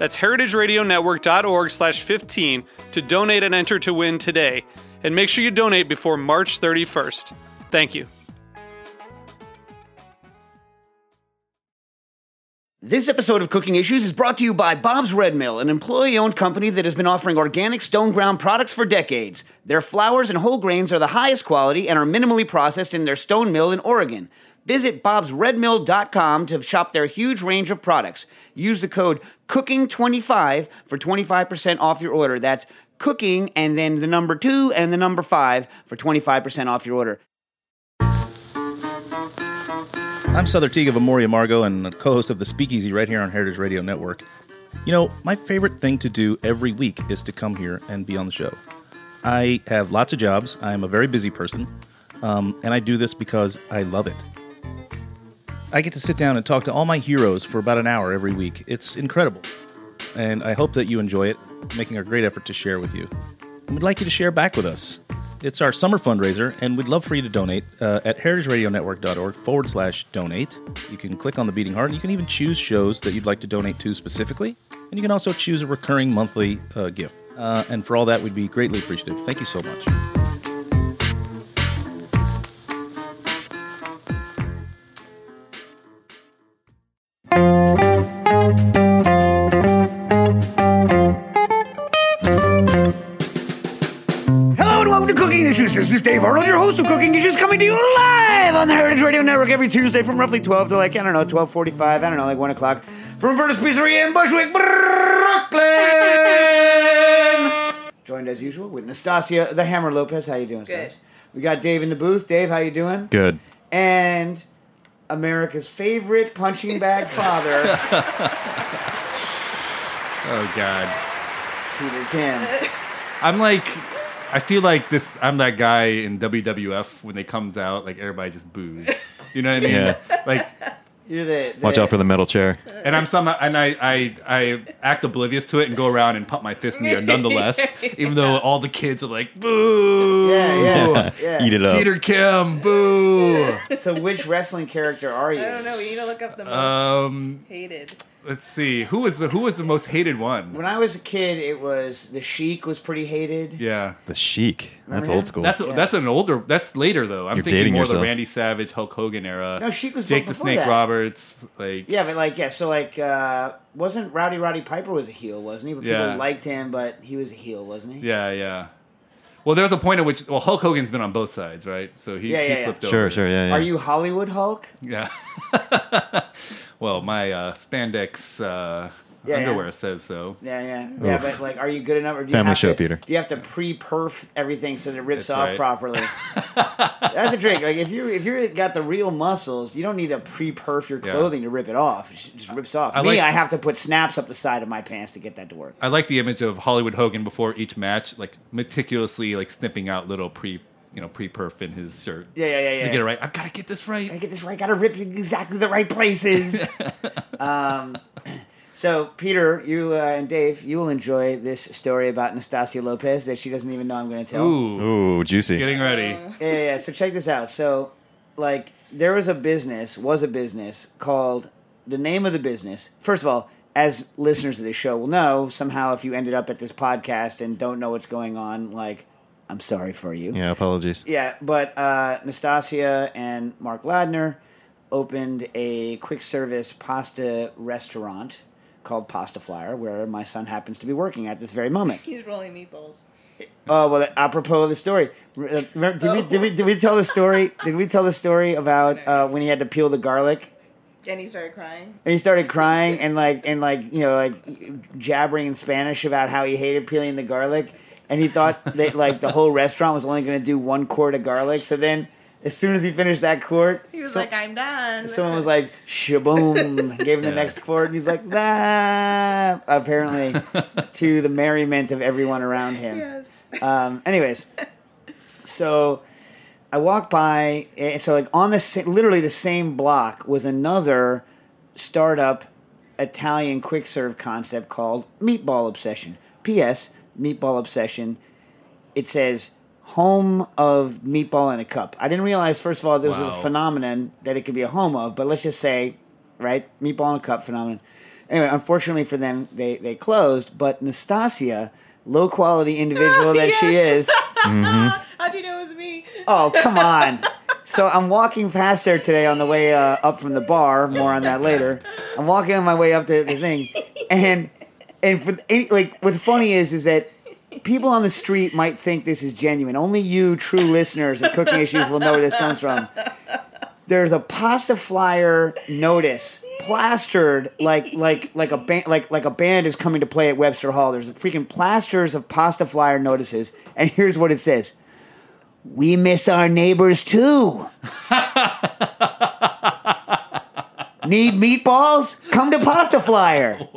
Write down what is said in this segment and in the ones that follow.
That's heritageradionetwork.org slash 15 to donate and enter to win today. And make sure you donate before March 31st. Thank you. This episode of Cooking Issues is brought to you by Bob's Red Mill, an employee owned company that has been offering organic stone ground products for decades. Their flours and whole grains are the highest quality and are minimally processed in their stone mill in Oregon. Visit bobsredmill.com to shop their huge range of products. Use the code COOKING25 for 25% off your order. That's cooking and then the number two and the number five for 25% off your order. I'm Sother Teague of Amor y Amargo and co host of The Speakeasy right here on Heritage Radio Network. You know, my favorite thing to do every week is to come here and be on the show. I have lots of jobs, I'm a very busy person, um, and I do this because I love it. I get to sit down and talk to all my heroes for about an hour every week. It's incredible. And I hope that you enjoy it, making a great effort to share with you. And we'd like you to share back with us. It's our summer fundraiser, and we'd love for you to donate uh, at heritageradionetwork.org forward slash donate. You can click on the beating heart, and you can even choose shows that you'd like to donate to specifically. And you can also choose a recurring monthly uh, gift. Uh, and for all that, we'd be greatly appreciative. Thank you so much. Host of Cooking Issues, coming to you live on the Heritage Radio Network every Tuesday from roughly 12 to like, I don't know, 1245, I don't know, like 1 o'clock from Roberta's Pizzeria in Bushwick, Brooklyn. Joined as usual with Nastassia the Hammer Lopez. How you doing, Good. Stas? We got Dave in the booth. Dave, how you doing? Good. And America's favorite punching bag father, Oh God. Peter Kim. I'm like, I feel like this. I'm that guy in WWF when they comes out, like everybody just boos. You know what I mean? Yeah. Like, You're the, the Watch out for the metal chair. and I'm somehow, and I, I, I act oblivious to it and go around and pump my fist in the air nonetheless, even though all the kids are like, boo. Yeah, yeah, yeah. Eat it up. Peter Kim, boo. So, which wrestling character are you? I don't know. We need to look up the most um, hated. Let's see. Who was the who was the most hated one? When I was a kid, it was the Sheik was pretty hated. Yeah. The Sheik. That's Remember old school. That's Yeah. that's an older. That's later though. I'm You're thinking dating more the. Randy Savage, Hulk Hogan era. No, Sheik was Jake the before Snake that. Roberts. Like Yeah, but like, yeah, so like, uh, wasn't Rowdy Roddy Piper was a heel, wasn't he? But people Yeah. liked him, but he was a heel, wasn't he? yeah, yeah. Well, there was a point at which well Hulk Hogan's been on both sides, right? So he, Yeah, he yeah, yeah. flipped sure, sure, yeah, yeah. Are you Hollywood Hulk? Yeah. well, my uh, spandex uh, Yeah, underwear yeah. says so. Yeah, yeah, yeah. But like, are you good enough? Or do you Family have show, to, Peter. Do you have to pre-perf everything so that it rips That's off right. properly? That's a trick. Like if you if you got the real muscles, you don't need to pre-perf your Yeah. clothing to rip it off. It just rips off. I Me, like- I have to put snaps up the side of my pants to get that to work. I like the image of Hollywood Hogan before each match, like meticulously like snipping out little pre, you know, pre-perf in his shirt. Yeah, yeah, yeah, Just yeah. To get it right. I've got to get this right. Gotta get this right. Gotta rip in exactly the right places. um, so, Peter, you uh, and Dave, you will enjoy this story about Nastassia Lopez that she doesn't even know I'm going to tell. Ooh, Ooh, juicy. getting ready. Yeah, yeah, yeah. So check this out. So, like, there was a business, was a business called the name of the business. First of all, as listeners of this show will know, somehow if you ended up at this podcast and don't know what's going on, like, I'm sorry for you. Yeah, apologies. Yeah, but uh, Nastassia and Mark Ladner opened a quick service pasta restaurant called Pasta Flyer, where my son happens to be working at this very moment. He's rolling meatballs. Oh well, apropos of the story, remember, did we did we did we tell the story? Did we tell the story about uh, when he had to peel the garlic? And he started crying. And he started crying and like and like you know like jabbering in Spanish about how he hated peeling the garlic, and he thought that like the whole restaurant was only going to do one quart of garlic. So then, as soon as he finished that quart, He was so- like, I'm done. someone was like shaboom, gave him the next quart, and he's like that. Apparently, to the merriment of everyone around him. yes. Um, anyways, so I walked by, and so like on the sa- literally the same block was another startup Italian quick serve concept called Meatball Obsession. P.S. Meatball Obsession. It says home of meatball in a cup. I didn't realize first of all this was a phenomenon that it could be a home of, but let's just say, right, meatball in a cup phenomenon. Anyway, unfortunately for them, they they closed. But Nastassia, low quality individual that she Yes. is, How'd you know it was me? Oh, come on. So I'm walking past there today on the way uh, up from the bar. More on that later. I'm walking on my way up to the thing, and and for any, like what's funny is is that people on the street might think this is genuine. Only you, true listeners of Cooking Issues, will know where this comes from. There's a pasta flyer notice plastered like like like a band like like a band is coming to play at Webster Hall. There's freaking plasters of pasta flyer notices, and here's what it says. We miss our neighbors too. Need meatballs? Come to Pasta Flyer.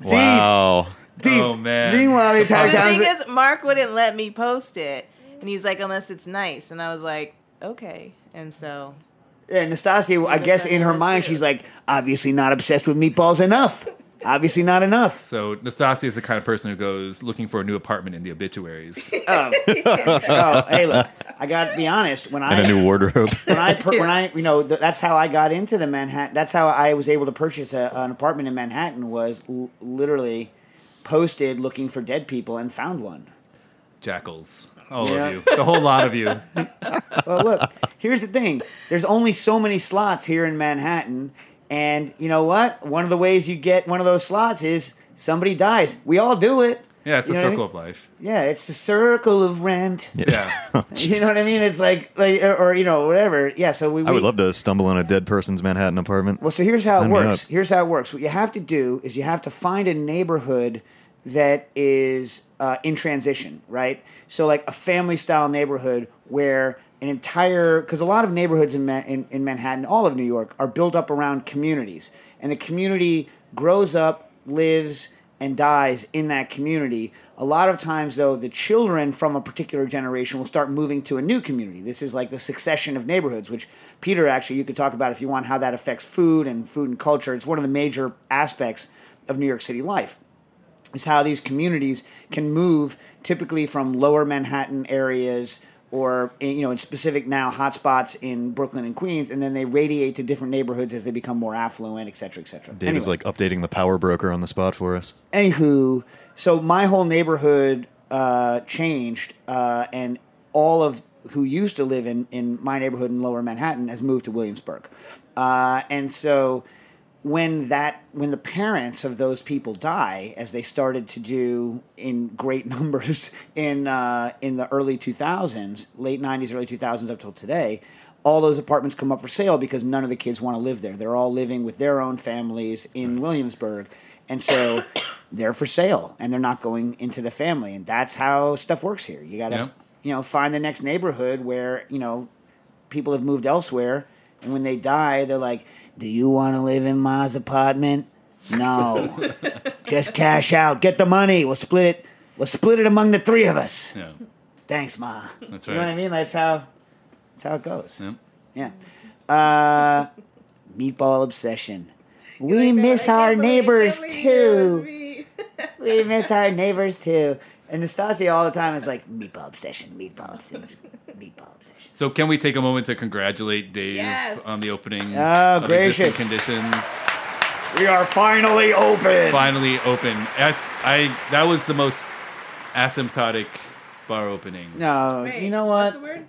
Deep, Wow. deep. Oh, man. Meanwhile, the entire the thing is, Mark wouldn't let me post it. And he's like, unless it's nice. And I was like, okay. And so, yeah, Nastassia, I guess in her mind, too. she's like, obviously not obsessed with meatballs enough. Obviously not enough. So Nastassia is the kind of person who goes looking for a new apartment in the obituaries. Oh, oh hey, look, I got to be honest. When I And a new wardrobe. when I per, when I you know th- that's how I got into the Manhattan. That's how I was able to purchase a, an apartment in Manhattan. Was l- literally posted looking for dead people and found one. Jackals. All Yeah. of you. The whole lot of you. Well, look, here's the thing. There's only so many slots here in Manhattan, and you know what? One of the ways you get one of those slots is somebody dies. We all do it. Yeah, it's You the know what I circle mean? of life. Yeah, it's the circle of rent. Yeah. You know what I mean? It's like, like, or, or, you know, whatever. Yeah. So we. I would love to stumble on a dead person's Manhattan apartment. Well, so here's how Sign it works. Here's how it works. What you have to do is you have to find a neighborhood that is uh, in transition, right? So, like a family style neighborhood where an entire, because a lot of neighborhoods in, Ma- in, in Manhattan, all of New York, are built up around communities. And the community grows up, lives, and dies in that community. A lot of times, though, the children from a particular generation will start moving to a new community. This is like the succession of neighborhoods, which Peter actually you could talk about if you want how that affects food and food and culture. It's one of the major aspects of New York City life is how these communities can move typically from lower Manhattan areas or you know in specific now hotspots in Brooklyn and Queens, and then they radiate to different neighborhoods as they become more affluent, et cetera, et cetera. Dave is like updating the power broker on the spot for us. Anywho, so my whole neighborhood uh, changed, uh, and all of who used to live in, in my neighborhood in Lower Manhattan has moved to Williamsburg, uh, and so when that when the parents of those people die, as they started to do in great numbers in uh, in the early two thousands, late nineties, early two thousands up till today. All those apartments come up for sale because none of the kids want to live there. They're all living with their own families in Williamsburg. And so they're for sale and they're not going into the family. And that's how stuff works here. You got to, you know, find the next neighborhood where, you know, people have moved elsewhere. And when they die, they're like, Do you want to live in Ma's apartment? No. Just cash out. Get the money. We'll split it. We'll split it among the three of us. Yeah. Thanks, Ma. That's right. You know what I mean? That's how that's how it goes. Yep. Yeah. Uh, meatball obsession. We Like, miss our neighbors can't believe it was too. We miss our neighbors too. And Nastassia all the time is like meatball obsession, meatball obsession, meatball obsession. So can we take a moment to congratulate Dave Yes. on the opening Oh, of gracious. conditions? We are finally open. Finally open. I, I that was the most asymptotic bar opening. No, Wait, you know What's what? the word?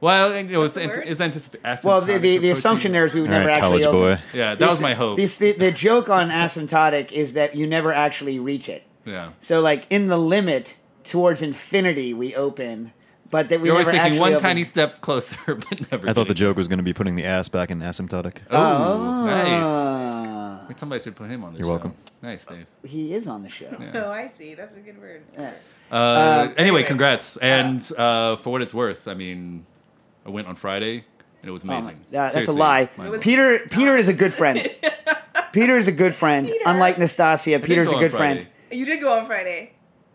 Well, it was the ant- word? it's anticipated. Well, the, the, the assumption there is we would All never right, actually college open. boy. Yeah, that This- was my hope. this- the, the joke on asymptotic is that you never actually reach it. Yeah. So, like in the limit towards infinity, we open, but that we You're always never taking one open. tiny step closer, but never. I thought the getting joke was going to be putting the ass back in asymptotic. Oh, nice. Ah, Wait, Somebody should put him on this. Show. You're show. welcome. Nice, Dave. he is on the show. Oh, I see. That's a good word. Yeah. Uh, anyway, anyway. congrats. And uh, for what it's worth, I mean, I went on Friday and it was Oh my- amazing. yeah, that's a lie. Peter Peter is a good friend. Peter is a good friend. Peter. Unlike Nastassia, did Peter's go a on good Friday. friend. You did go on Friday.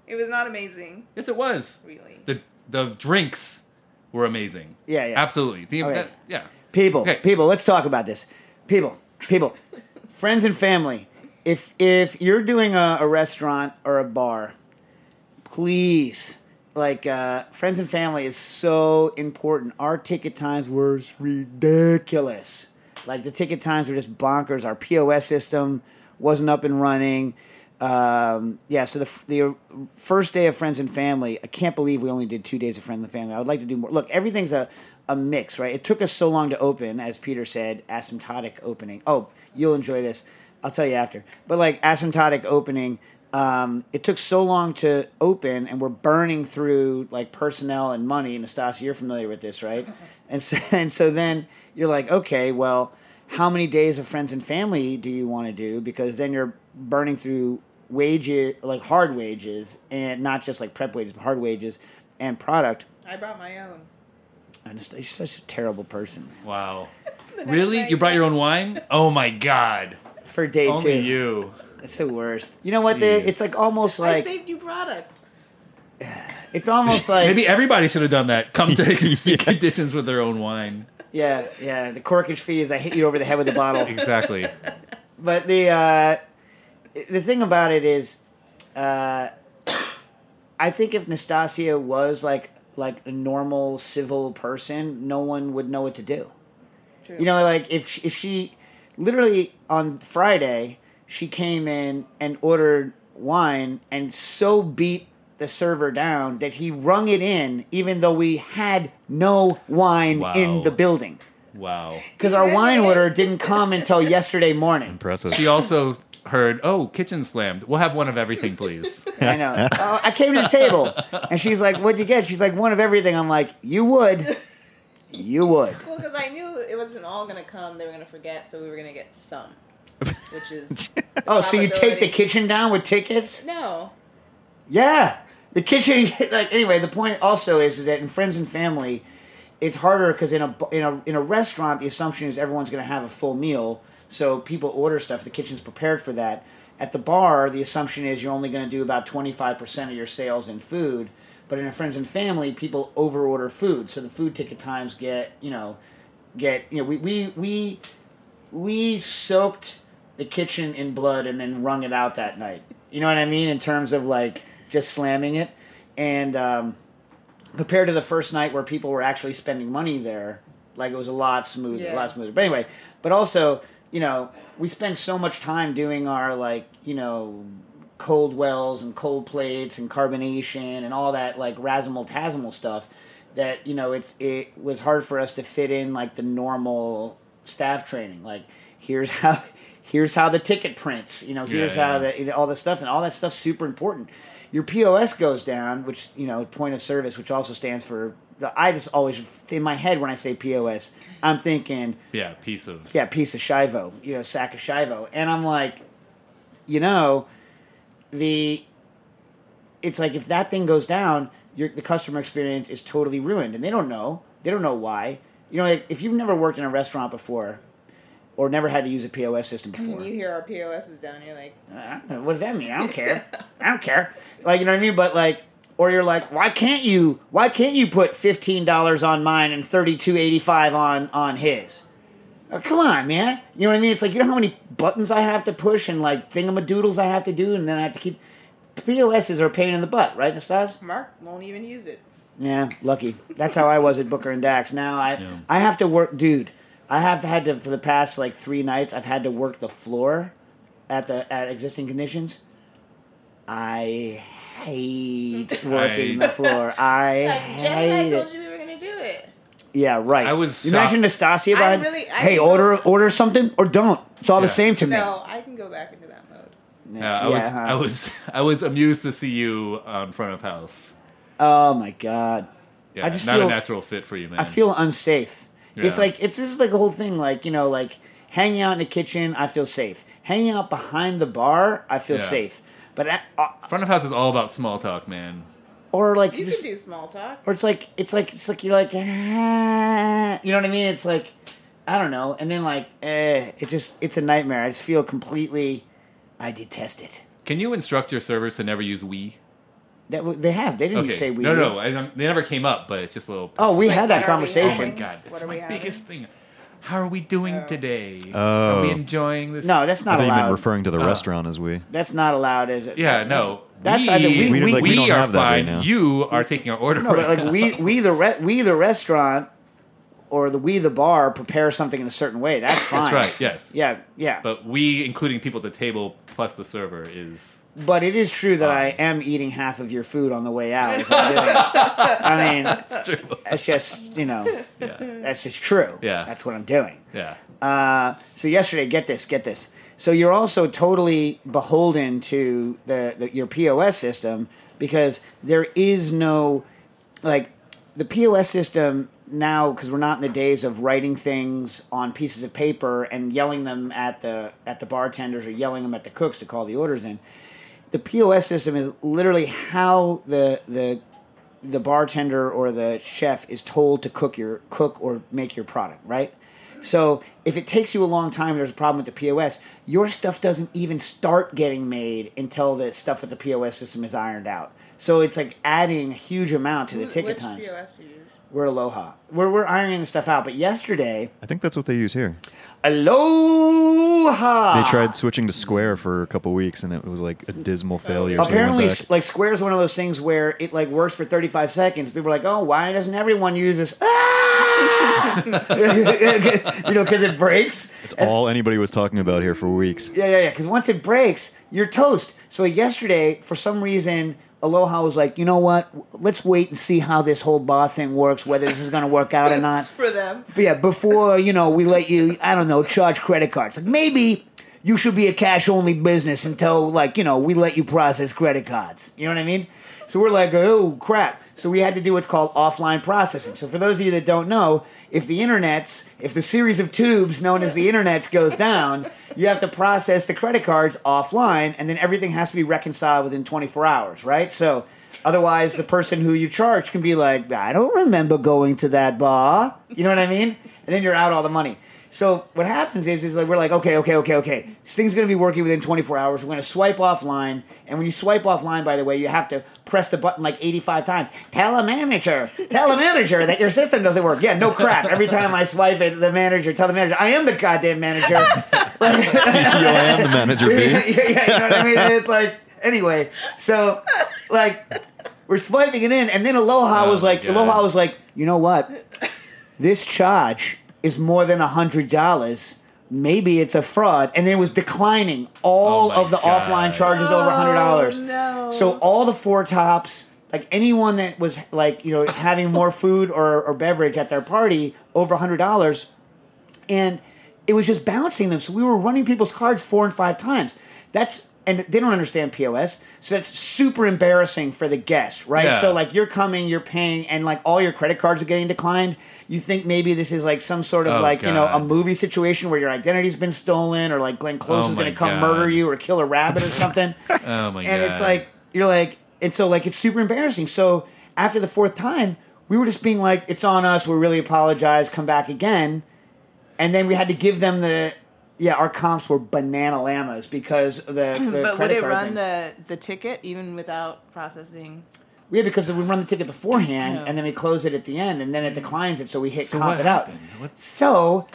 It was not amazing, Yes, it was. really. The the drinks were amazing. Yeah, yeah. Absolutely. The, Okay. that- yeah. People, Okay. people, let's talk about this. People, people, friends and family. If if you're doing a, a restaurant or a bar, please, like uh, friends and family is so important. Our ticket times were ridiculous. Like the ticket times were just bonkers. Our POS system wasn't up and running. Um, yeah, so the the first day of friends and family, I can't believe we only did two days of friends and family. I would like to do more. Look, everything's a a mix, right? It took us so long to open, as Peter said, asymptotic opening. Oh, you'll enjoy this. I'll tell you after. But like asymptotic opening, um, it took so long to open, and we're burning through like personnel and money. And Nastassia, you're familiar with this, right? And so, and so then you're like, okay, well, how many days of friends and family do you want to do? Because then you're burning through wages, like hard wages, and not just like prep wages, but hard wages and product. I brought my own. And it's, it's such a terrible person Wow. really? night, You brought your own wine? Oh my god. for day Only two. you. It's the worst. You know what? They, Jeez. it's like almost I like saved you product. it's almost like Maybe everybody should have done that. Come to conditions with their own wine. yeah, yeah. The corkage fee is I hit you over the head with the bottle. Exactly. But the uh, the thing about it is, uh, I think if Nastassia was like like a normal civil person, no one would know what to do. True. You know, like if she, if she literally on Friday she came in and ordered wine and so beat the server down that he rung it in even though we had no wine Wow. in the building Wow. because our wine order didn't come until yesterday morning. Impressive. She also heard, "Oh, kitchen slammed. We'll have one of everything, please." I know. Uh, I came to the table and she's like, "What'd you get?" She's like, "One of everything." I'm like, "You would, you would." Well, because I knew it wasn't all gonna come. They were gonna forget, so we were gonna get some, which is Oh, so you take the kitchen down with tickets? no. Yeah, the kitchen. Like anyway, the point also is, is that in friends and family, it's harder because in a in a in a restaurant, the assumption is everyone's going to have a full meal, so people order stuff. The kitchen's prepared for that. At the bar, the assumption is you're only going to do about twenty five percent of your sales in food. But in a friends and family, people over order food, so the food ticket times get you know get you know we we we we soaked the kitchen in blood and then wrung it out that night. You know what I mean? In terms of like just slamming it. And um, compared to the first night where people were actually spending money there, like it was a lot smoother, a lot smoother. But anyway, but also, you know, we spend so much time doing our like, you know, cold wells and cold plates and carbonation and all that like razzle tazzle stuff that you know it's it was hard for us to fit in like the normal staff training like here's how here's how the ticket prints you know here's Yeah, how yeah. the you know, all this stuff and all that stuff's super important your pos goes down which you know point of service which also stands for the i just always in my head when i say pos i'm thinking Yeah, piece of. yeah, piece of shivo, you know, sack of shivo. And I'm like, you know, the it's like if that thing goes down, your the customer experience is totally ruined, and they don't know. They don't know why. You know, like, if you've never worked in a restaurant before, or never had to use a POS system before, When you hear our POS is down, you're like, I what does that mean? I don't care. I don't care. Like you know what I mean? But like, or you're like, why can't you? Why can't you put fifteen dollars on mine and thirty two eighty five on on his? Oh, come on, man. You know what I mean? It's like you know how many buttons I have to push and like thingamadoodles I have to do, and then I have to keep. POSs are a pain in the butt, right, Nastas? Mark won't even use it. Yeah, lucky. That's how I was at Booker and Dax. Now I Yeah. I have to work, dude. I have had to for the past like three nights. I've had to work the floor at the at existing conditions. I hate working I- the floor. I Like, Jenny, I hate told it. you we were gonna do it. Yeah, right. I was You imagine Nastassia I behind. really- I hey, can order go- order something or don't. It's all the Yeah. same to me. No, I can go back into that mode. Yeah, I Yeah, was huh? I was I was amused to see you on front of house. Oh my god. Yeah, I just not feel- a natural fit for you, man. I feel unsafe. It's Yeah. like it's this is like the whole thing. Like you know, like hanging out in the kitchen, I feel safe. Hanging out behind the bar, I feel Yeah. safe. But at, uh, front of house is all about small talk, man. or like You just, can do small talk. or it's like it's like it's like you're like ah, you know what I mean? It's like I don't know, and then like eh, it just it's a nightmare. I just feel completely. I detest it. Can you instruct your servers to never use we? That they have. They didn't Okay. say we. no, no, I, they never came up, but it's just a little. Oh, we Like, had that what are we Oh conversation. my god, What that's my we having? biggest thing. How are we doing Oh. today? Oh. Are we oh. enjoying this? No, that's I not thought you meant allowed. referring to the Oh. restaurant as we. That's not allowed, is it? Yeah, no. That's we, either we We we, like, we don't are have that right fine. now. You are taking our order. No, but like now. we we the re- we the restaurant or the we the bar prepare something in a certain way. That's fine. That's right. Yes. Yeah, yeah. But, But we, including people at the table plus the server, is it is true that I am eating half of your food on the way out. as I'm doing it. I mean, it's true. that's just you know, Yeah. that's just true. Yeah. that's what I'm doing. Yeah. Uh, so yesterday, get this, get this. So you're also totally beholden to the, the your POS system because there is no like the POS system now because we're not in the days of writing things on pieces of paper and yelling them at the at the bartenders or yelling them at the cooks to call the orders in. The POS system is literally how the the the bartender or the chef is told to cook your cook or make your product, right? So if it takes you a long time, there's a problem with the POS. Your stuff doesn't even start getting made until the stuff with the POS system is ironed out. So it's like adding a huge amount to the Who- ticket which times. POS do you use? We're Aloha. We're we're ironing the stuff out. But yesterday, I think that's what they use here. Aloha. They tried switching to Square for a couple weeks, and it was like a dismal failure. so they went Apparently, back. s- like Square is one of those things where it like works for 35 seconds. People are like, "Oh, why doesn't everyone use this?" Ah! you know, because it breaks. it's all anybody was talking about here for weeks. Yeah, yeah, yeah. Because once it breaks, you're toast. So yesterday, for some reason, Aloha was like, you know what? Let's wait and see how this whole bar thing works, whether this is going to work out or not. For them. Yeah, before you know, we let you. I don't know, charge credit cards. Like maybe you should be a cash only business until like you know we let you process credit cards. You know what I mean? So we're like, oh crap. So we had to do what's called offline processing. So for those of you that don't know, if the internet's, if the series of tubes known as the internet's goes down, you have to process the credit cards offline, and then everything has to be reconciled within 24 hours, right? So otherwise, the person who you charge can be like, I don't remember going to that bar. You know what I mean? And then you're out all the money. So what happens is, is like we're like, okay, okay, okay, okay. This thing's gonna be working within 24 hours. We're gonna swipe offline, and when you swipe offline, by the way, you have to press the button like 85 times. Tell a manager, tell a manager that your system doesn't work. Yeah, no crap. Every time I swipe it, the manager, tell the manager, I am the goddamn manager. Yo, I am the manager, yeah, B. yeah, you know what I mean? It's like anyway, so like we're swiping it in, and then Aloha Oh was like, God. Aloha was like, you know what? This charge is more than a hundred dollars. Maybe it's a fraud, and it was declining all Oh of the God. offline charges over a hundred dollars. Oh, no. So all the four tops, like anyone that was like you know having more food or, or beverage at their party over a hundred dollars, and it was just bouncing them. So we were running people's cards four and five times. That's and they don't understand POS, so that's super embarrassing for the guest, right? Yeah. So like you're coming, you're paying, and like all your credit cards are getting declined. You think maybe this is like some sort of Oh, like you know a movie situation where your identity's been stolen, or like Glenn Close Oh, is going to come God. murder you or kill a rabbit or something. Oh my god. and it's like you're like and so like it's super embarrassing so after the fourth time we were just being like it's on us we really apologize come back again and then we had to give them the yeah our comps were banana llamas because of the, the But would credit it card run things. the, the ticket even without processing? yeah because we run the ticket beforehand Yeah. and then we close it at the end and then it mm. declines it so we hit So comp what it out happened? What- so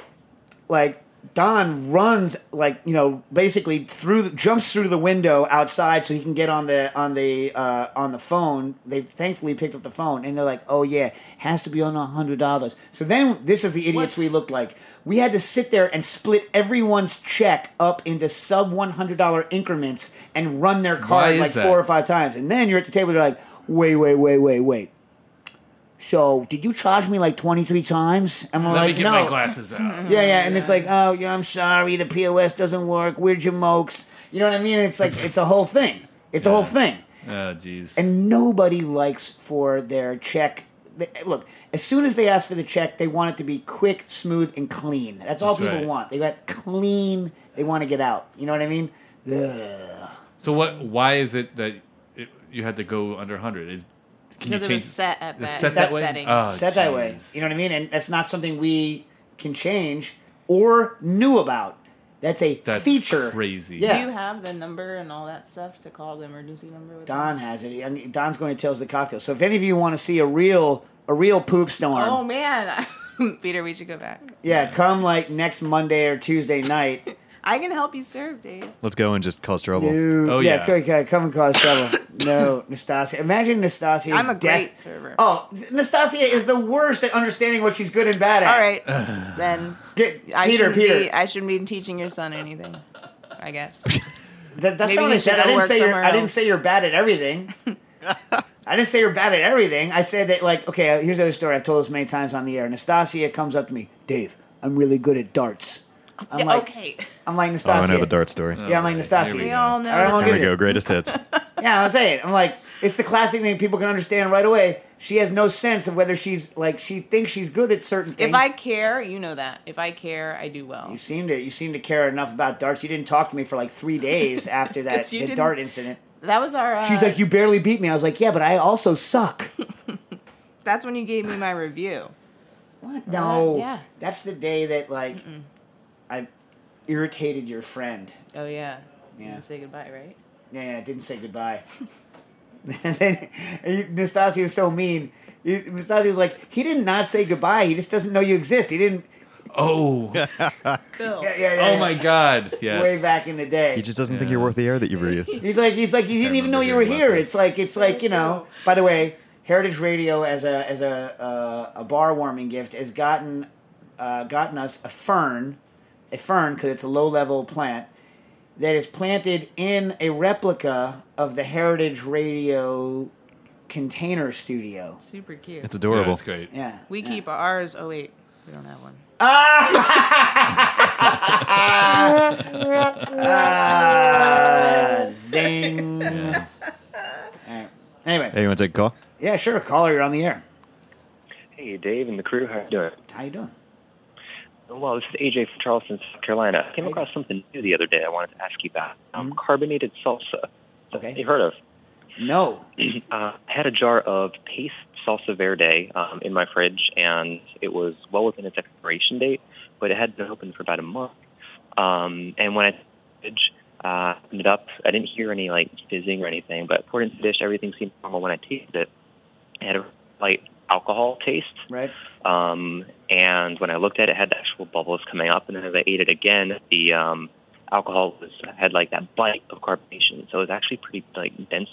like Don runs like you know basically through the, jumps through the window outside so he can get on the on the uh, on the phone. They thankfully picked up the phone and they're like, "Oh yeah, has to be on a hundred dollars." So then this is the idiots we looked like. We had to sit there and split everyone's check up into sub one hundred dollar increments and run their card like that? four or five times. And then you're at the table. They're like, "Wait, wait, wait, wait, wait." So did you charge me like 23 times? And we're Let like, me get no. my glasses out. Yeah, yeah, and it's like, oh, yeah, I'm sorry, the POS doesn't work. Where'd your mokes? You know what I mean? It's like it's a whole thing. It's a whole thing, Oh, jeez. and nobody likes for their check. they- Look, as soon as they ask for the check, they want it to be quick, smooth, and clean. That's all That's people right. want. They got clean. They want to get out. You know what I mean? Ugh. So what? Why is it that it, you had to go under 100? Is can Because you it was set at that, set that that way? setting. Oh, Set that way. You know what I mean? And that's not something we can change or knew about. That's a That's feature. crazy. Yeah. Do you have the number and all that stuff to call the emergency number? With Don has it. I mean, uh, Don's going to Tales of the Cocktail. So if any of you want to see a real a real poop storm, Oh man, Peter, we should go back. yeah, come like next Monday or Tuesday night. I can help you serve, Dave. Let's go and just cause trouble. Dude, Oh, yeah, yeah. come, come- come and cause trouble. no, Nastassia. Imagine Nastassia. I'm a great server. Oh, Nastassia is the worst at understanding what she's good and bad at. All right, then Get, I Peter, shouldn't Peter. be. I shouldn't be teaching your son anything. I guess. That, that's Maybe not what he I said. I didn't say you're. somewhere I didn't say you're bad at everything. I didn't say you're bad at everything. I said that like okay. Here's the other story. I've told this many times on the air. Nastassia comes up to me, Dave. I'm really good at darts. I'm like, okay. I'm like Nastassia. Oh, I know the dart story. Yeah, I'm like Nastassia. We all know. All right, the I'll Here we it. go. Greatest hits. Yeah, I'm saying. I'm like, it's the classic thing people can understand right away. She has no sense of whether she's like she thinks she's good at certain things. If I care, you know that. If I care, I do well. you seem to you seem to care enough about darts. You didn't talk to me for like three days after that 'Cause you the didn't- dart incident. That was our. Uh, She's like, you barely beat me. I was like, yeah, but I also suck. That's when you gave me my review. What? No. yeah. That's the day that like I irritated your friend. Oh yeah. Yeah. And say goodbye, right? Yeah, yeah, didn't say goodbye. and then and Nastassia was so mean. He- Nastassia was like, he did not say goodbye. He just doesn't know you exist. He didn't. Oh, Bill. Yeah, yeah, yeah, oh my God! Yes. Way back in the day. He just doesn't think you're worth the air that you breathe. He's like, he's like, you didn't even know you were here. It's like, it's like, you know. By the way, Heritage Radio as a as a uh, a bar warming gift has gotten uh, gotten us a fern, a fern because it's a low level plant that is planted in a replica of the Heritage Radio container studio. Super cute. It's Yeah, adorable. it's great. Yeah, we yeah. keep ours. Oh wait, we don't have one. Ah, zing. Yeah. Alright. Anyway, Hey, you want to take a call? yeah, sure. Caller, you're on the air. Hey, Dave and the crew. How you doing? How you doing? Well, this is AJ from Charleston, South Carolina. I came across something new the other day. I wanted to ask you about um, Mhm. carbonated salsa. Okay. You heard of? No. uh, I had a jar of Pace salsa verde um, in my fridge, and it was well within its expiration date, but it had been open for about a month. Um, and when I fridge, uh, opened it up, I didn't hear any like fizzing or anything, but poured into the dish. Everything seemed normal. When I tasted it, it had a light alcohol taste. Right. Um, and when I looked at it, it had the actual bubbles coming up. And then as I ate it again, the um, alcohol was had like that bite of carbonation. So it was actually pretty like dense.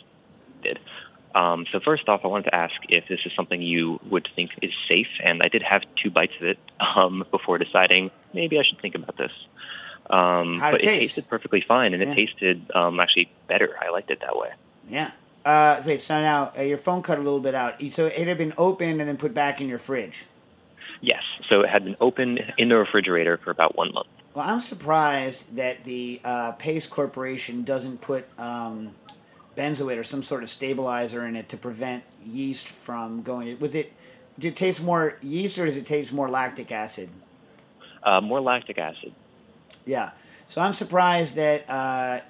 Um, so first off, I wanted to ask if this is something you would think is safe. And I did have two bites of it um, before deciding maybe I should think about this. Um, but it, taste? tasted perfectly fine, and Yeah. it tasted um, actually better. I liked it that way. Yeah. Uh, wait, so now uh, your phone cut a little bit out. So it had been opened and then put back in your fridge. Yes. So it had been open in the refrigerator for about one month. Well, I'm surprised that the uh, Pace Corporation doesn't put um, benzoate or some sort of stabilizer in it to prevent yeast from going. Was it? Did it taste more yeast or does it taste more lactic acid? Uh, more lactic acid. Yeah. So I'm surprised that uh,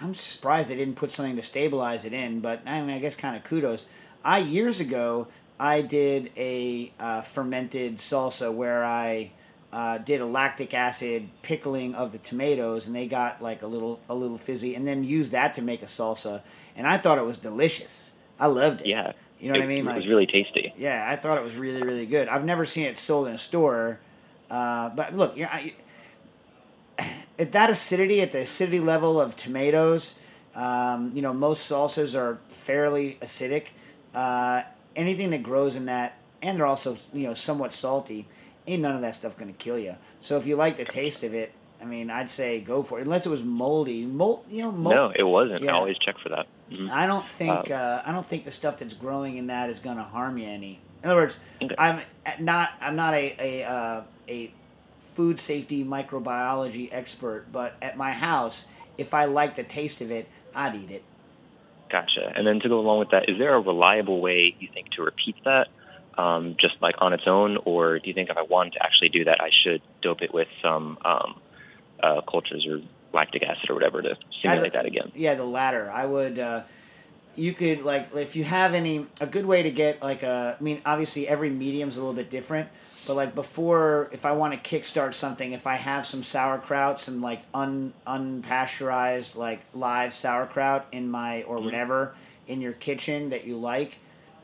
I'm surprised they didn't put something to stabilize it in. But I mean, I guess kind of kudos. I years ago I did a uh, fermented salsa where I uh, did a lactic acid pickling of the tomatoes, and they got like a little a little fizzy, and then used that to make a salsa, and I thought it was delicious. I loved it. Yeah. You know what I mean? It was really tasty. Yeah, I thought it was really, really good. I've never seen it sold in a store, uh, but look, you know, I, at that acidity, at the acidity level of tomatoes, um, you know, most salsas are fairly acidic. Uh, anything that grows in that, and they're also you know somewhat salty. Ain't none of that stuff gonna kill you. So if you like the taste of it, I mean, I'd say go for it, unless it was moldy. Mold, you know, mold. No, it wasn't. Yeah. I always check for that. Mhm. I don't think Uh, uh, I don't think the stuff that's growing in that is going to harm you any. In other words, Okay. I'm not I'm not a a uh, a food safety microbiology expert, but at my house, if I like the taste of it, I'd eat it. Gotcha. And then to go along with that, is there a reliable way you think to repeat that, um, just like on its own, or do you think if I wanted to actually do that, I should dope it with some um, uh, cultures or lactic acid or whatever to simulate that again? Yeah, the latter. I would. Uh, you could like if you have any a good way to get like a. I mean, obviously every medium's a little bit different, but like before, if I want to kickstart something, if I have some sauerkraut, some like un unpasteurized like live sauerkraut in my or whatever in your kitchen that you like.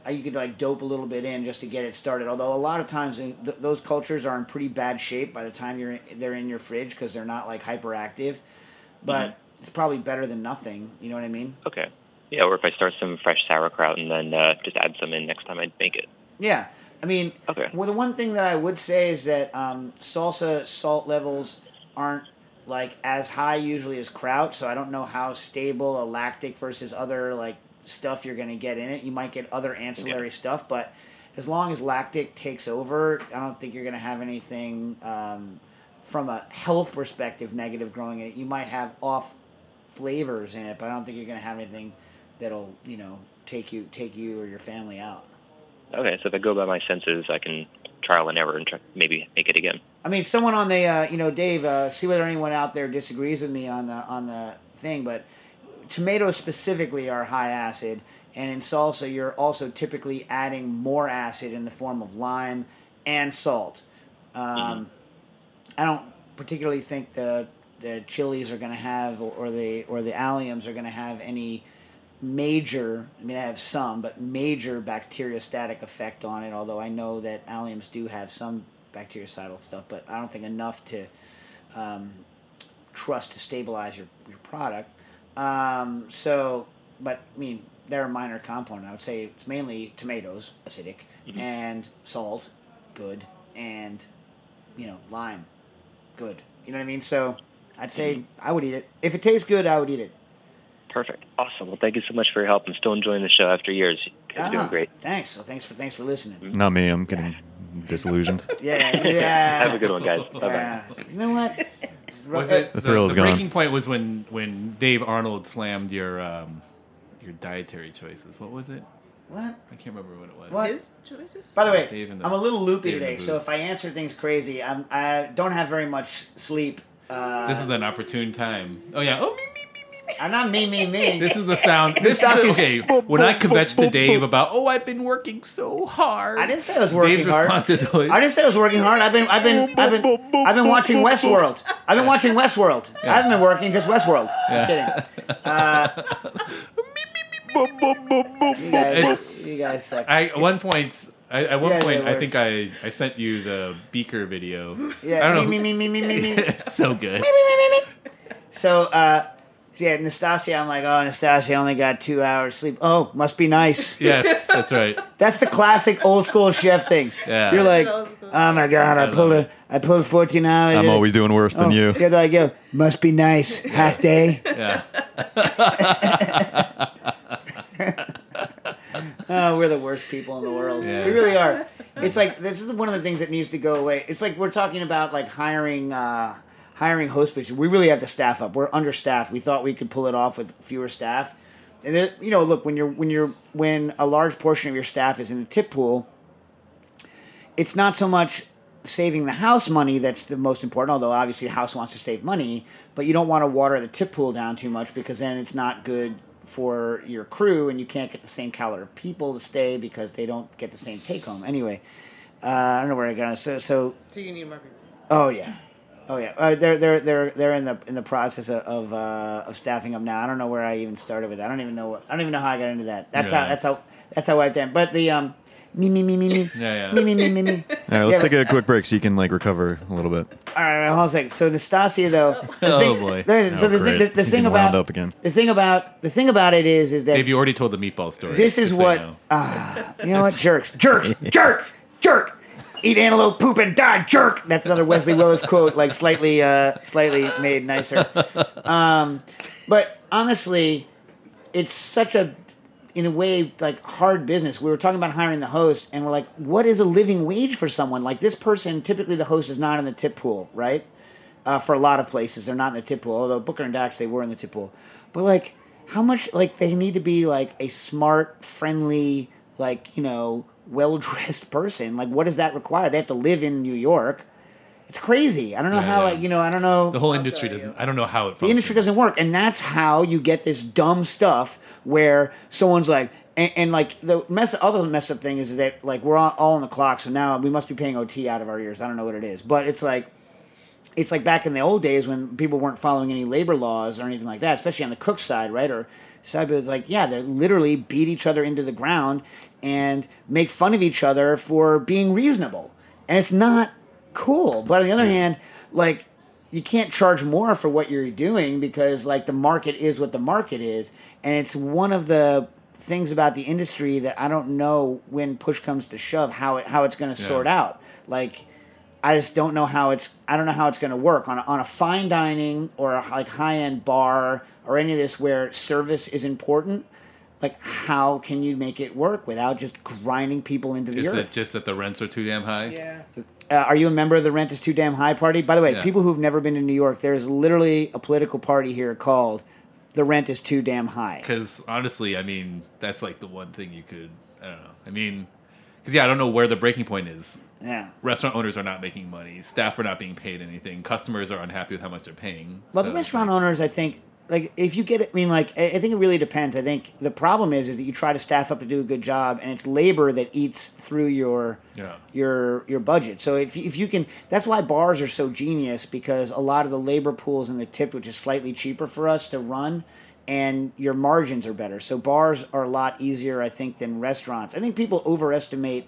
uh, You could like dope a little bit in just to get it started. Although a lot of times th- those cultures are in pretty bad shape by the time you're in, they're in your fridge because they're not like hyperactive. But it's probably better than nothing. You know what I mean? Okay. Yeah, or if I start some fresh sauerkraut and then uh, just add some in next time I make it. Yeah. I mean, Okay. well, the one thing that I would say is that um, salsa salt levels aren't like as high usually as kraut, so I don't know how stable a lactic versus other like stuff you're going to get in it. You might get other ancillary stuff, but as long as lactic takes over, I don't think you're going to have anything um, from a health perspective negative growing in it. You might have off flavors in it, but I don't think you're going to have anything that'll you know take you take you or your family out. Okay, so if I go by my senses, I can trial and error and try, maybe make it again. I mean, someone on the, uh, you know, Dave, uh, see whether anyone out there disagrees with me on the on the thing, but tomatoes specifically are high acid, and in salsa, you're also typically adding more acid in the form of lime and salt. Um, I don't particularly think the the chilies are going to have, or, or the or the alliums are going to have any major. I mean, I have some, but major bacteriostatic effect on it. Although I know that alliums do have some bactericidal stuff, but I don't think enough to um, trust to stabilize your your product. Um, so, but I mean, they're a minor component. I would say it's mainly tomatoes, acidic, and salt, good, and you know, lime, good. You know what I mean? So, I'd say I would eat it if it tastes good. I would eat it. Perfect. Awesome. Well, thank you so much for your help. I'm still enjoying the show after years. You guys are doing Ah, great. Thanks. So thanks for thanks for listening. Not me. I'm getting disillusioned. Yeah, yeah. Have a good one, guys. Bye bye. Yeah. You know what? Was it The thrill is the gone. breaking point was when when Dave Arnold slammed your um, your dietary choices. What was it? What? I can't remember what it was. What? His choices? By the way, Dave the, I'm a little loopy Dave today, so if I answer things crazy, I'm I don't have very much sleep. Uh, This is an opportune time. Oh yeah. Oh me me. I'm not me me me. This is the sound. This is Nastassia's- okay. When I kvetched to Dave about, oh, I've been working so hard. I didn't say I was working Dave's hard. response is always, I didn't say I was working hard. I've been I've been I've been I've been watching Westworld. I've been watching Westworld. I haven't been working, just Westworld. I'm kidding. Uh, you guys, you guys suck. I at one point. I, at one Yeah, point, I think. I, I sent you the beaker video. yeah, I don't know. me, me, me, me, me, me, me. It's so good. So, uh, so yeah, Nastassia, I'm like, oh, Nastassia only got two hours sleep. Oh, must be nice. Yes, that's right. That's the classic old school chef thing. Yeah. You're like, oh my god, I love pulled a, I pulled 14 hours. I'm always doing worse than oh, you. Yeah, like, yo, must be nice. Half day. Yeah. Oh, we're the worst people in the world. Yeah. We really are. It's like this is one of the things that needs to go away. It's like we're talking about like hiring uh, hiring host positions. We really have to staff up. We're understaffed. We thought we could pull it off with fewer staff. And there, you know, look when you're when you're when a large portion of your staff is in the tip pool, it's not so much saving the house money that's the most important. Although obviously, the house wants to save money, but you don't want to water the tip pool down too much because then it's not good for your crew, and you can't get the same caliber of people to stay because they don't get the same take home. Anyway, uh, I don't know where I got. So, so So you need more people. oh yeah, oh yeah. Uh, they're they're they're they're in the in the process of of, uh, of staffing up now. I don't know where I even started with that. I don't even know. What, I don't even know how I got into that. That's how that's how that's how I've done. But the um. Me me me me me Yeah, yeah. me me me me me. All right, let's Yeah, take a quick break so you can like recover a little bit. All right, hold on a second. So Nastassia, though. the Oh, thing- boy. the- so Oh, the, great. the, the He's thing about up again. the thing about the thing about it is is that Dave, you already told the meatball story. this is just so you what know. ah, you know what jerks jerks jerk jerk. Eat antelope poop and die, jerk. That's another Wesley Willis quote, like slightly, uh, slightly made nicer. Um, but honestly, it's such a, in a way, like hard business. We were talking about hiring the host, and we're like, what is a living wage for someone like this person? Typically, the host is not in the tip pool, right? Uh, for a lot of places, they're not in the tip pool. Although Booker and Dax, they were in the tip pool. But like, how much? Like, they need to be like a smart, friendly, like you know, well dressed person. Like, what does that require? They have to live in New York. It's crazy. I don't know Yeah, how. yeah. Like, you know, I don't know. The whole industry doesn't. I don't know how it. The industry doesn't work, and that's how you get this dumb stuff where someone's like, and, and like the mess, other messed up thing is that like we're all, all on the clock, so now we must be paying OT out of our ears. I don't know what it is, but it's like, it's like back in the old days when people weren't following any labor laws or anything like that, especially on the cook side, right? Or it's like, yeah, they literally beat each other into the ground and make fun of each other for being reasonable, and it's not cool. But on the other hand, like you can't charge more for what you're doing because like the market is what the market is and it's one of the things about the industry that I don't know when push comes to shove how it how it's going to Yeah. sort out like I just don't know how it's I don't know how it's going to work on a, on a fine dining or a like high end bar or any of this where service is important like how can you make it work without just grinding people into the Is earth it just that the rents are too damn high? Yeah. uh, are you a member of the Rent is Too Damn High party? By the way, Yeah. people who've never been to New York, there's literally a political party here called the Rent is Too Damn High. Because honestly, I mean, that's like the one thing you could. I don't know. I mean, because yeah, I don't know where the breaking point is. Yeah. Restaurant owners are not making money. Staff are not being paid anything. Customers are unhappy with how much they're paying. Well, So the restaurant like- owners, I think, like if you get it, I mean, like I think it really depends. I think the problem is, is that you try to staff up to do a good job, and it's labor that eats through your Yeah. your your budget. So if if you can, that's why bars are so genius because a lot of the labor pools in the tip, which is slightly cheaper for us to run, and your margins are better. So bars are a lot easier, I think, than restaurants. I think people overestimate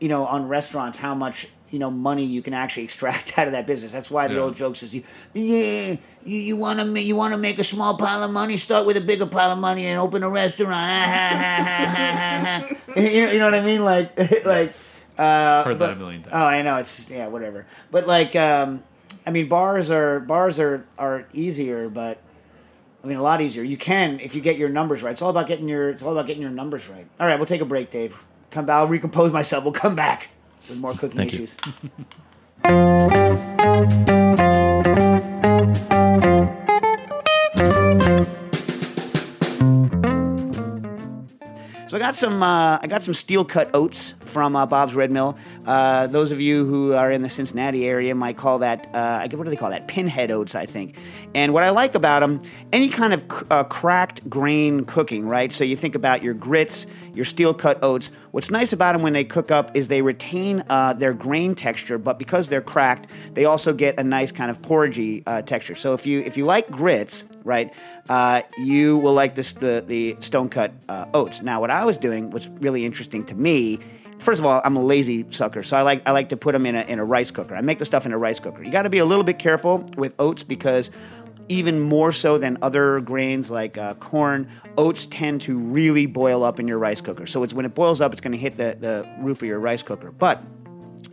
you know, on restaurants how much you know money you can actually extract out of that business. That's why the Yeah. old jokes is, yeah, you, you want to you want to make a small pile of money, start with a bigger pile of money and open a restaurant. you, know, you know what I mean? Like like. Uh, Heard but- that a million times. Oh, I know it's yeah, whatever. But like, um, I mean, bars are bars are are easier, but I mean, a lot easier. You can if you get your numbers right. It's all about getting your it's all about getting your numbers right. All right, we'll take a break, Dave. Come back. I'll recompose myself. We'll come back with more cooking Thank issues. So I got some uh, I got some steel cut oats from uh, Bob's Red Mill. Uh, those of you who are in the Cincinnati area might call that uh, I get what do they call that pinhead oats I think. And what I like about them, any kind of c- uh, cracked grain cooking, right? So you think about your grits, your steel cut oats. What's nice about them when they cook up is they retain uh, their grain texture, but because they're cracked, they also get a nice kind of porridgey uh, texture. So if you if you like grits, right, uh, you will like this the the stone cut uh, oats. Now, what I was doing was really interesting to me. First of all, I'm a lazy sucker, so I like I like to put them in a in a rice cooker. I make the stuff in a rice cooker. You got to be a little bit careful with oats because even more so than other grains like uh, corn, oats tend to really boil up in your rice cooker. So it's when it boils up, it's going to hit the, the roof of your rice cooker. But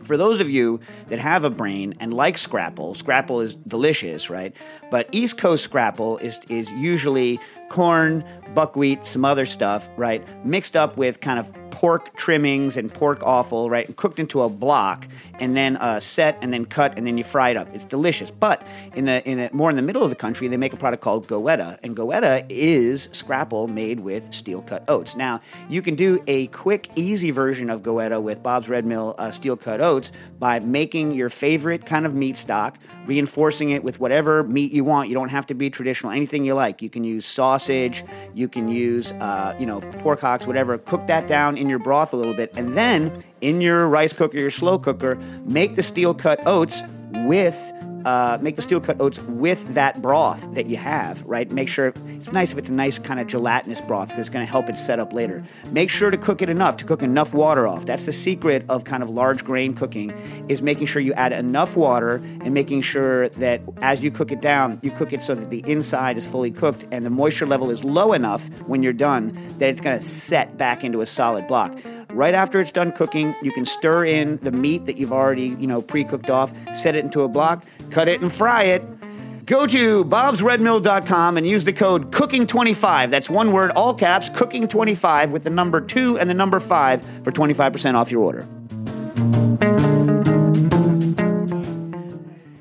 for those of you that have a brain and like scrapple, scrapple is delicious, right? But East Coast scrapple is is usually corn, buckwheat, some other stuff, right? Mixed up with kind of pork trimmings and pork offal, right? And cooked into a block and then uh, set and then cut and then you fry it up. It's delicious. But in the in the, more in the middle of the country, they make a product called goetta, and goetta is scrapple made with steel cut oats. Now you can do a quick, easy version of goetta with Bob's Red Mill uh, steel cut oats by making your favorite kind of meat stock, reinforcing it with whatever meat you want. You don't have to be traditional. Anything you like. You can use sausage. You can use uh, you know pork hocks, whatever. Cook that down in your broth a little bit, and then in your rice cooker, your slow cooker, make the steel cut oats with uh, make the steel cut oats with that broth that you have, right? Make sure it's nice if it's a nice kind of gelatinous broth that's going to help it set up later. Make sure to cook it enough to cook enough water off. That's the secret of kind of large grain cooking is making sure you add enough water and making sure that as you cook it down, you cook it so that the inside is fully cooked and the moisture level is low enough when you're done that it's going to set back into a solid block. Right after it's done cooking, you can stir in the meat that you've already, you know, pre-cooked off, set it into a block, cut it and fry it. Go to bobsredmill.com and use the code cooking25. That's one word, all caps, cooking25 with the number 2 and the number 5 for 25% off your order.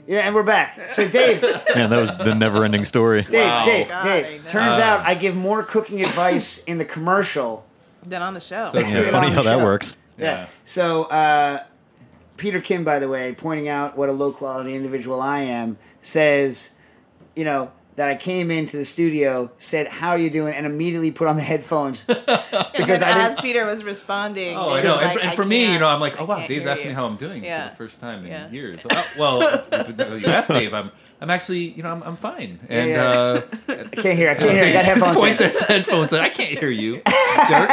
Yeah, and we're back. So Dave, Man, that was the never-ending story. Dave, Wow. Dave, God, I Dave. know. Turns out I give more cooking advice in the commercial. Then on the show. So- Yeah, funny how the that show. works. Yeah. So uh, Peter Kim, by the way, pointing out what a low quality individual I am, says, you know, that I came into the studio, said, "How are you doing?" and immediately put on the headphones because I as. Peter was responding. Oh, I know. was And, for- and for me, you know, I'm like, oh wow, can't Dave's asking you." me how I'm doing Yeah. for the first time in Yeah. years. Well, you asked Dave. I'm, I'm actually, you know, I'm, I'm fine. And yeah. uh, I can't hear. I can't hear. I got headphones. Points in. headphones. Like, I can't hear you, jerk.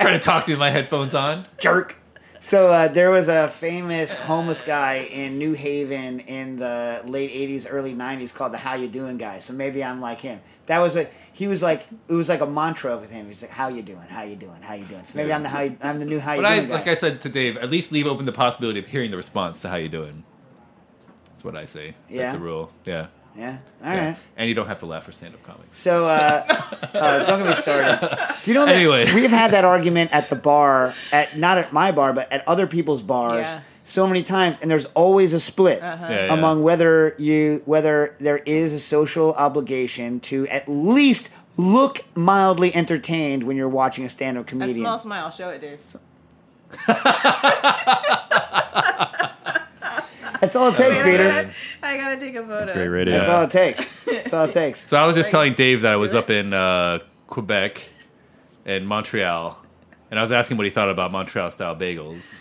Trying to talk to me with my headphones on. jerk. So uh, there was a famous homeless guy in New Haven in the late '80s, early '90s called the "How You Doing" guy. So maybe I'm like him. That was what he was like. It was like a mantra with him. He's like, "How you doing? How you doing? How you doing?" So maybe I'm the how you, I'm the new "How you But I, doing" guy. like I said to Dave, at least leave open the possibility of hearing the response to how you doing. That's what I say. Yeah? That's the rule. Yeah. Yeah. All right. yeah. And you don't have to laugh for stand-up comics. So uh, uh, don't get me started. Do you know that Anyway. we've had that argument at the bar, at not at my bar, but at other people's bars, Yeah. so many times, and there's always a split Yeah, yeah. among whether you whether there is a social obligation to at least look mildly entertained when you're watching a stand-up A comedian. small smile. Show it, Dave. That's all it takes, I Peter. gotta, I gotta take a photo. That's great radio. That's all it takes. That's all it takes. So I was just telling Dave that I was up in uh, Quebec and Montreal, and I was asking what he thought about Montreal style bagels.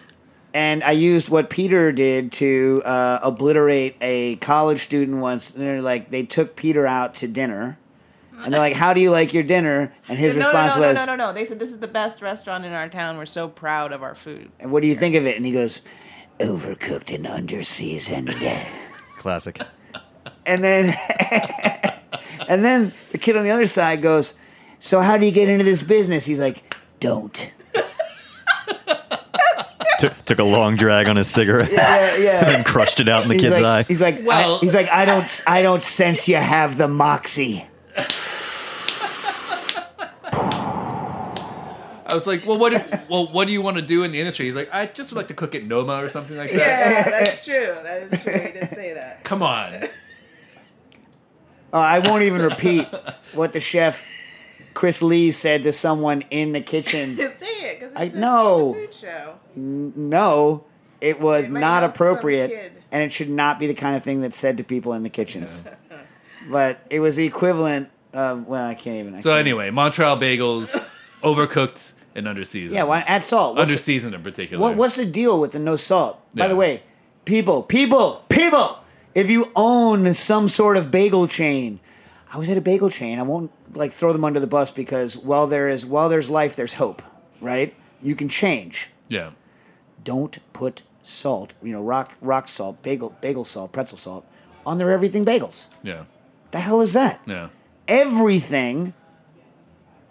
and I used what Peter did to uh, obliterate a college student once. They're like, they took Peter out to dinner, and they're like, "How do you like your dinner?" And his no, response no, no, was, no, no, no. They said this is the best restaurant in our town. We're so proud of our food. "And what do you think of it?" And he goes, "Overcooked and underseasoned." Classic. and then, and then the kid on the other side goes, "So how do you get into this business?" He's like, "Don't." took, took a long drag on his cigarette Yeah, yeah. and crushed it out in the He's kid's like, eye. he's like, Well- I, he's like, I don't, I don't sense you have the moxie. I was like, well, what? Do, well, what do you want to do in the industry? He's like, I just would like to cook at Noma or something like that. Yeah, that's true. That is true. He did say that. Come on. Uh, I won't even repeat what the chef Chris Lee said to someone in the kitchen. say it because I it's, a- know. it's a food show. No, it was It not appropriate, and it should not be the kind of thing that's said to people in the kitchens. but it was the equivalent of well, I can't even. I So can't- anyway, Montreal bagels, overcooked and underseasoned. yeah, why add salt? What's, underseasoned in particular. what, what's the deal with the no salt? By the way, people, people, people, if you own some sort of bagel chain, I was at a bagel chain. I won't like throw them under the bus because while there is while there's life, there's hope, right? You can change. Yeah. don't put salt, you know, rock rock salt, bagel bagel salt, pretzel salt on their everything bagels. Yeah. The hell is that? Yeah. Everything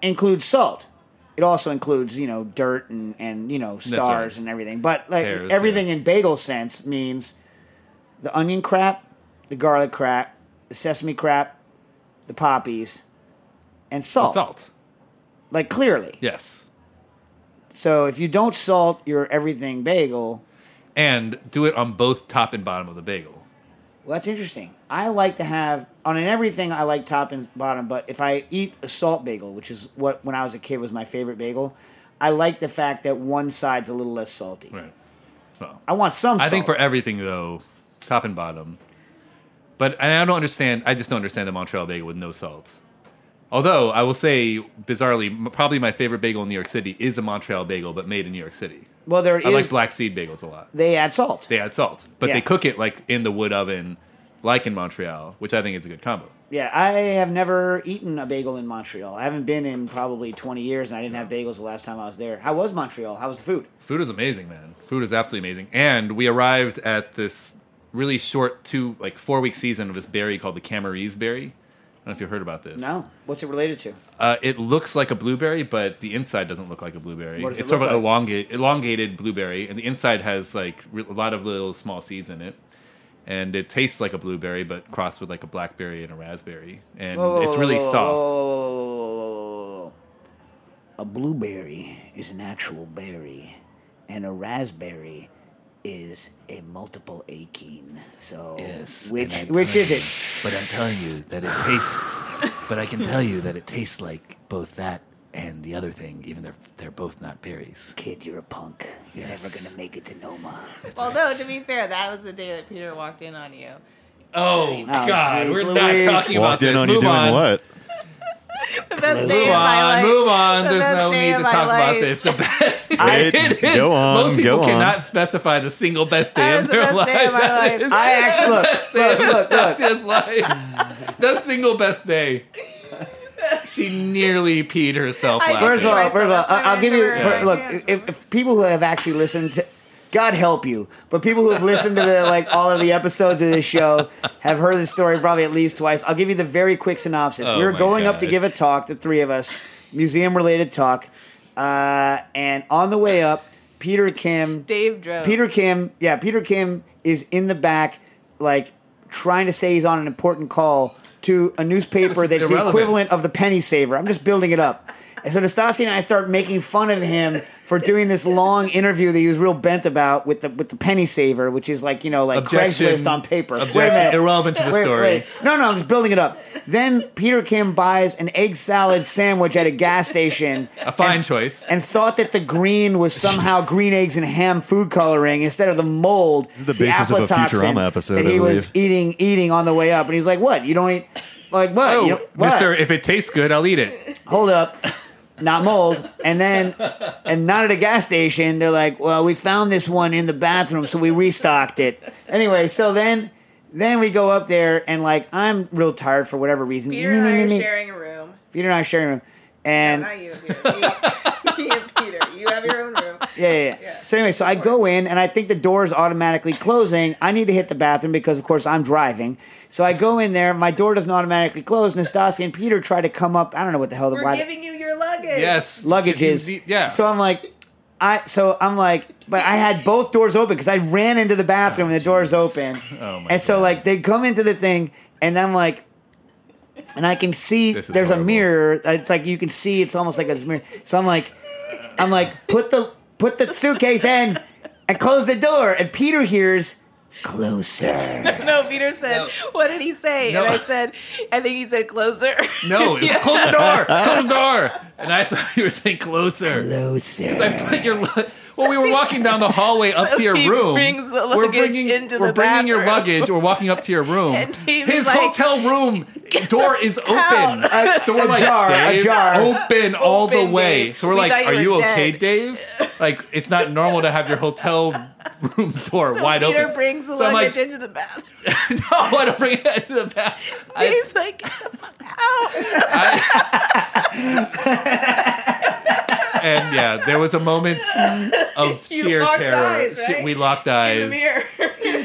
includes salt. It also includes, you know, dirt and, and you know, stars right. and everything. But like everything yeah. in bagel sense means the onion crap, the garlic crap, the sesame crap, the poppies, and salt. Salt. Like clearly. Yes. So if you don't salt your everything bagel, And do it on both top and bottom of the bagel. Well, that's interesting. I like to have on an everything. I like top and bottom, but if I eat a salt bagel, which is what when I was a kid was my favorite bagel, I like the fact that one side's a little less salty. Right. Well, I want some. I Salt. think for everything though, top and bottom. But and I don't understand. I just don't understand the Montreal bagel with no salt. Although I will say, bizarrely, probably my favorite bagel in New York City is a Montreal bagel, but made in New York City. Well, there is. I like black seed bagels a lot. they add salt. They add salt, but Yeah. they cook it like in the wood oven, like in Montreal, which I think is a good combo. yeah, I have never eaten a bagel in Montreal. I haven't been in probably twenty years, and I didn't have bagels the last time I was there. How was Montreal? How was the food? Food is amazing, man. Food is absolutely amazing. And we arrived at this really short two, like four week season of this berry called the camerise berry. Don't know if you heard about this. No. What's it related to? Uh, it looks like a blueberry, but the inside doesn't look like a blueberry. What does it it's sort of an elongate, elongated blueberry, and the inside has like re- a lot of little small seeds in it. And it tastes like a blueberry, but crossed with like a blackberry and a raspberry, and Whoa, it's really whoa, soft. whoa. A blueberry is an actual berry, and a raspberry is a multiple achene. So, Yes, which which is it? But I'm telling you that it tastes. but I can tell you that it tastes like both that and the other thing, even though they're both not berries. Kid, you're a punk. You're Yes. never gonna make it to Noma. Well, no, to be fair, that was the day that Peter walked in on you. Oh, oh God, jeez we're Louise. not talking about Walked in this. on Move you doing on. what? The best day Move of my on, life. move on. The There's no need to my talk about this. The best. Wait, it is. go on, Most people go on. cannot specify the single best day That of was the their life. day of my life. I actually look, best day look, of look, look. Nastassia's life. The single best day. She nearly peed herself I- laughing. First of all, myself, first of all, that's why I- I'll give you. For, look, if, if people who have actually listened to, God help you, but people who have listened to the like all of the episodes of this show have heard the story probably at least twice. I'll give you the very quick synopsis. Oh we were my going up to give a talk, the three of us, museum related talk, uh, and on the way up, Peter Kim Dave drove. Peter Kim, yeah, Peter Kim is in the back, like trying to say he's on an important call to a newspaper This is that's the equivalent of the penny saver. I'm just building it up. And so Nastassia and I start making fun of him for doing this long interview that he was real bent about with the with the penny saver, which is like you know like Objection. Craigslist on paper. Wait a Objection. Irrelevant to the Wait, story. wait. No, no, I'm just building it up. Then Peter Kim buys an egg salad sandwich at a gas station. A fine and- choice. and thought that the green was somehow green eggs and ham food coloring instead of the mold. is the basis of a Futurama episode, that I he was eating eating on the way up, and he's like, "What? You don't eat like what? Oh, you don't, what? Mister, if it tastes good, I'll eat it. Hold up." Not mold, and then, and not at a gas station. They're like, "Well, we found this one in the bathroom, so we restocked it." Anyway, so then, then we go up there, and like, I'm real tired for whatever reason. Peter and I are sharing a room. Peter and I are sharing a room, and no, not you, Peter. Me, me and Peter. You have your own room. Yeah, yeah, yeah. Yeah. So anyway, so I go in and I think the door is automatically closing. I need to hit the bathroom because, of course, I'm driving. So I go in there. My door doesn't automatically close. Nastassia and Peter try to come up. I don't know what the hell the We're why- giving you your luggage. Yes. luggage You is. Yeah. So I'm like, I so I'm like, but I had both doors open because I ran into the bathroom oh, and the doors open. Oh my and so God. like they come into the thing and I'm like. And I can see there's horrible. a mirror. It's like you can see. It's almost like a mirror. So I'm like, I'm like, put the put the suitcase in and close the door. And Peter hears closer. No, Peter said, No. what did he say? No. And I said, I think he said closer. No, it's close the door. Close the door. And I thought you were saying closer. Closer. I put your. Lu- Well, we were walking down the hallway up So to your he room. brings the we're bringing, into we're the bringing your luggage. We're walking up to your room. And His like, hotel room door is open. out. so we're like, Ajar, Dave, ajar. open all the way. Dave. So we're We like, thought you are you okay, dead." Dave? Like, it's not normal to have your hotel room door So wide Peter open. brings the So luggage like, into the bathroom. no, I don't bring it into the bath. I- Dave's like, get the fuck out. And yeah, there was a moment of You sheer terror. eyes, She- We locked eyes. In eyes, the mirror.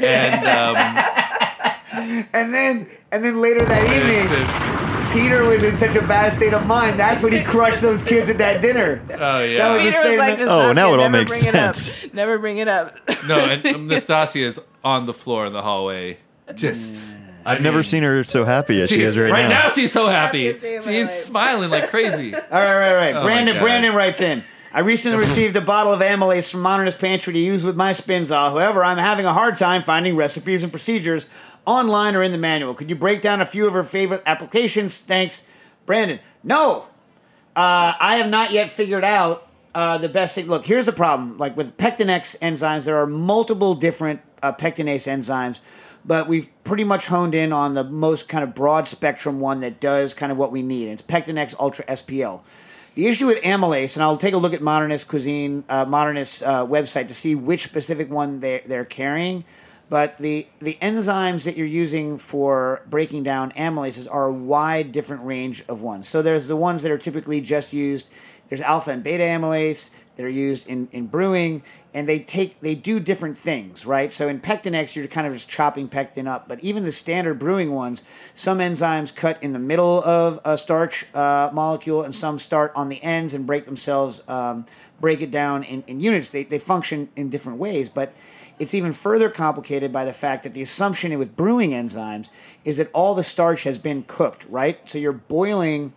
and um, And then and then later that evening, just, Peter was in such a bad state of mind. That's when he crushed those kids at that dinner. oh That yeah. was- Peter the was like, Oh, now it all never makes bring sense. It up. Never bring it up. No, and um, Nastassia is on the floor in the hallway, just. I've never seen her so happy as she is right, now. right now. now. She's so happy. Happiest day of my She's life. smiling like crazy. All right, right, right. Oh Brandon Brandon writes in. I recently received a bottle of amylase from Modernist Pantry to use with my spinzall. However, I'm having a hard time finding recipes and procedures online or in the manual. Could you break down a few of her favorite applications? Thanks, Brandon. No, uh, I have not yet figured out uh, the best thing. Look, here's the problem. Like with Pectinex enzymes, there are multiple different uh, pectinase enzymes, but we've pretty much honed in on the most kind of broad spectrum one that does kind of what we need. It's Pectinex Ultra SPL. The issue with amylase, and I'll take a look at Modernist Cuisine, uh, Modernist uh, website to see which specific one they're, they're carrying. But the, the enzymes that you're using for breaking down amylases are a wide different range of ones. So there's the ones that are typically just used. There's alpha and beta amylase. That are used in, in brewing, and they take they do different things, right? So in Pectinex, you're kind of just chopping pectin up, but even the standard brewing ones, some enzymes cut in the middle of a starch uh, molecule, and some start on the ends and break themselves, um, break it down in, in units. They they function in different ways, but it's even further complicated by the fact that the assumption with brewing enzymes is that all the starch has been cooked, right? So you're boiling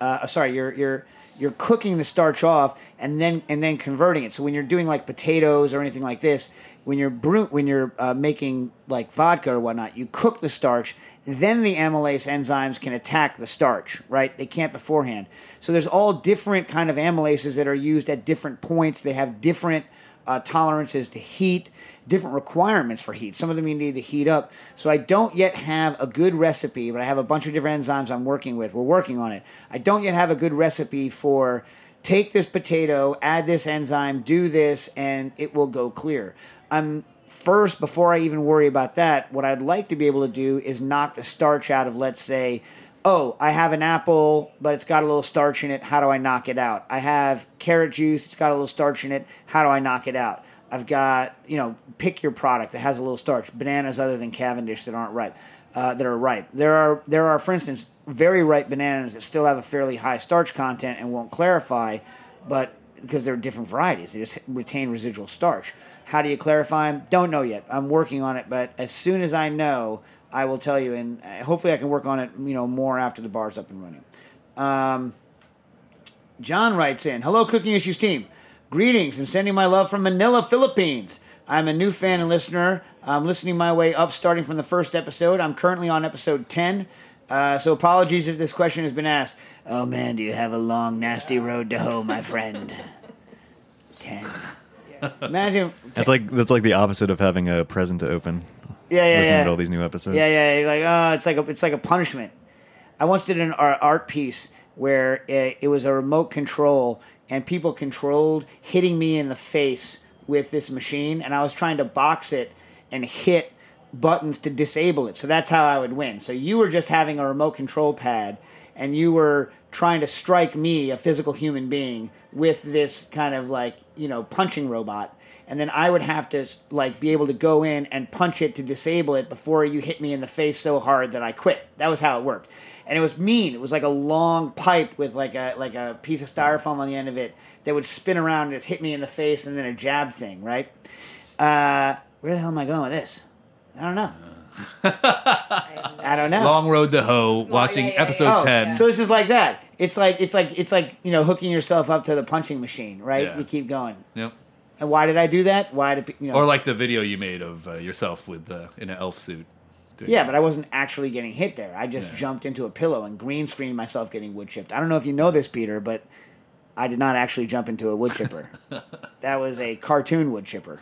uh, sorry, you're you're you're cooking the starch off and then and then converting it. So when you're doing like potatoes or anything like this, when you're brew, when you're uh, making like vodka or whatnot, you cook the starch. Then the amylase enzymes can attack the starch, right? They can't beforehand. So there's all different kind of amylases that are used at different points. They have different uh, tolerances to heat, different requirements for heat. Some of them you need to heat up. So I don't yet have a good recipe, but I have a bunch of different enzymes I'm working with. We're working on it. I don't yet have a good recipe for take this potato, add this enzyme, do this, and it will go clear. I'm first before I even worry about that. What I'd like to be able to do is knock the starch out of, let's say, oh, I have an apple, but it's got a little starch in it. How do I knock it out? I have carrot juice, it's got a little starch in it. How do I knock it out? I've got, you know, pick your product that has a little starch. Bananas other than Cavendish that aren't ripe, uh, that are ripe. There are, there are, for instance, very ripe bananas that still have a fairly high starch content and won't clarify, but because they're different varieties, they just retain residual starch. How do you clarify them? Don't know yet. I'm working on it, but as soon as I know, I will tell you, and uh, hopefully I can work on it, you know, more after the bar's up and running. Um, John writes in, "Hello, Cooking Issues team. Greetings and sending my love from Manila, Philippines. I'm a new fan and listener. I'm listening my way up, starting from the first episode. I'm currently on episode 10. Uh, so apologies if this question has been asked. Oh man, do you have a long, nasty road to hoe, my friend? 10. Imagine. That's like that's like the opposite of having a present to open. Yeah, yeah, Listening yeah. to all these new episodes. Yeah, yeah. You're like, oh, it's like a, it's like a punishment. I once did an art, art piece where it, it was a remote control, and people controlled hitting me in the face with this machine, and I was trying to box it and hit buttons to disable it. So that's how I would win. So you were just having a remote control pad, and you were trying to strike me, a physical human being, with this kind of like you know punching robot and then I would have to like be able to go in and punch it to disable it before you hit me in the face so hard that I quit. That was how it worked, and it was mean. It was like a long pipe with like a like a piece of styrofoam on the end of it that would spin around and just hit me in the face, and then a jab thing, right? Uh, where the hell am I going with this? I don't know. I don't know. Long road to hoe. Watching yeah, yeah, episode Oh, ten. So this is like that. It's like it's like it's like you know hooking yourself up to the punching machine, right? Yeah. You keep going. Yep. And why did I do that? Why did you know? Or like the video you made of uh, yourself with uh, in an elf suit. Yeah, that. but I wasn't actually getting hit there. I just Yeah. jumped into a pillow and green screened myself getting wood chipped. I don't know if you know this, Peter, but I did not actually jump into a wood chipper. that was a cartoon wood chipper.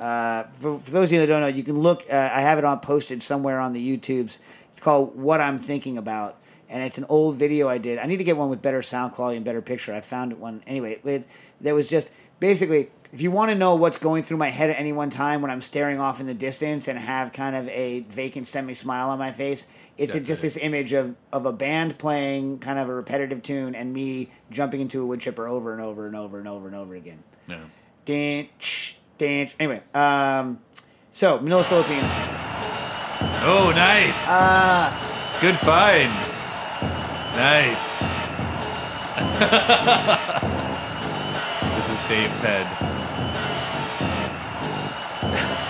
Uh, for, for those of you that don't know, you can look. Uh, I have it on posted somewhere on the YouTubes. It's called "What I'm Thinking About," and it's an old video I did. I need to get one with better sound quality and better picture. I found one anyway. It, that was just basically if you want to know what's going through my head at any one time when I'm staring off in the distance and have kind of a vacant semi smile on my face, it's That's just this image of, of a band playing kind of a repetitive tune and me jumping into a wood chipper over and over and over and over and over again. No. Dance, dance. Anyway, um, so Manila, Philippines. Oh, nice. Uh, Good find. Nice. this is Dave's head.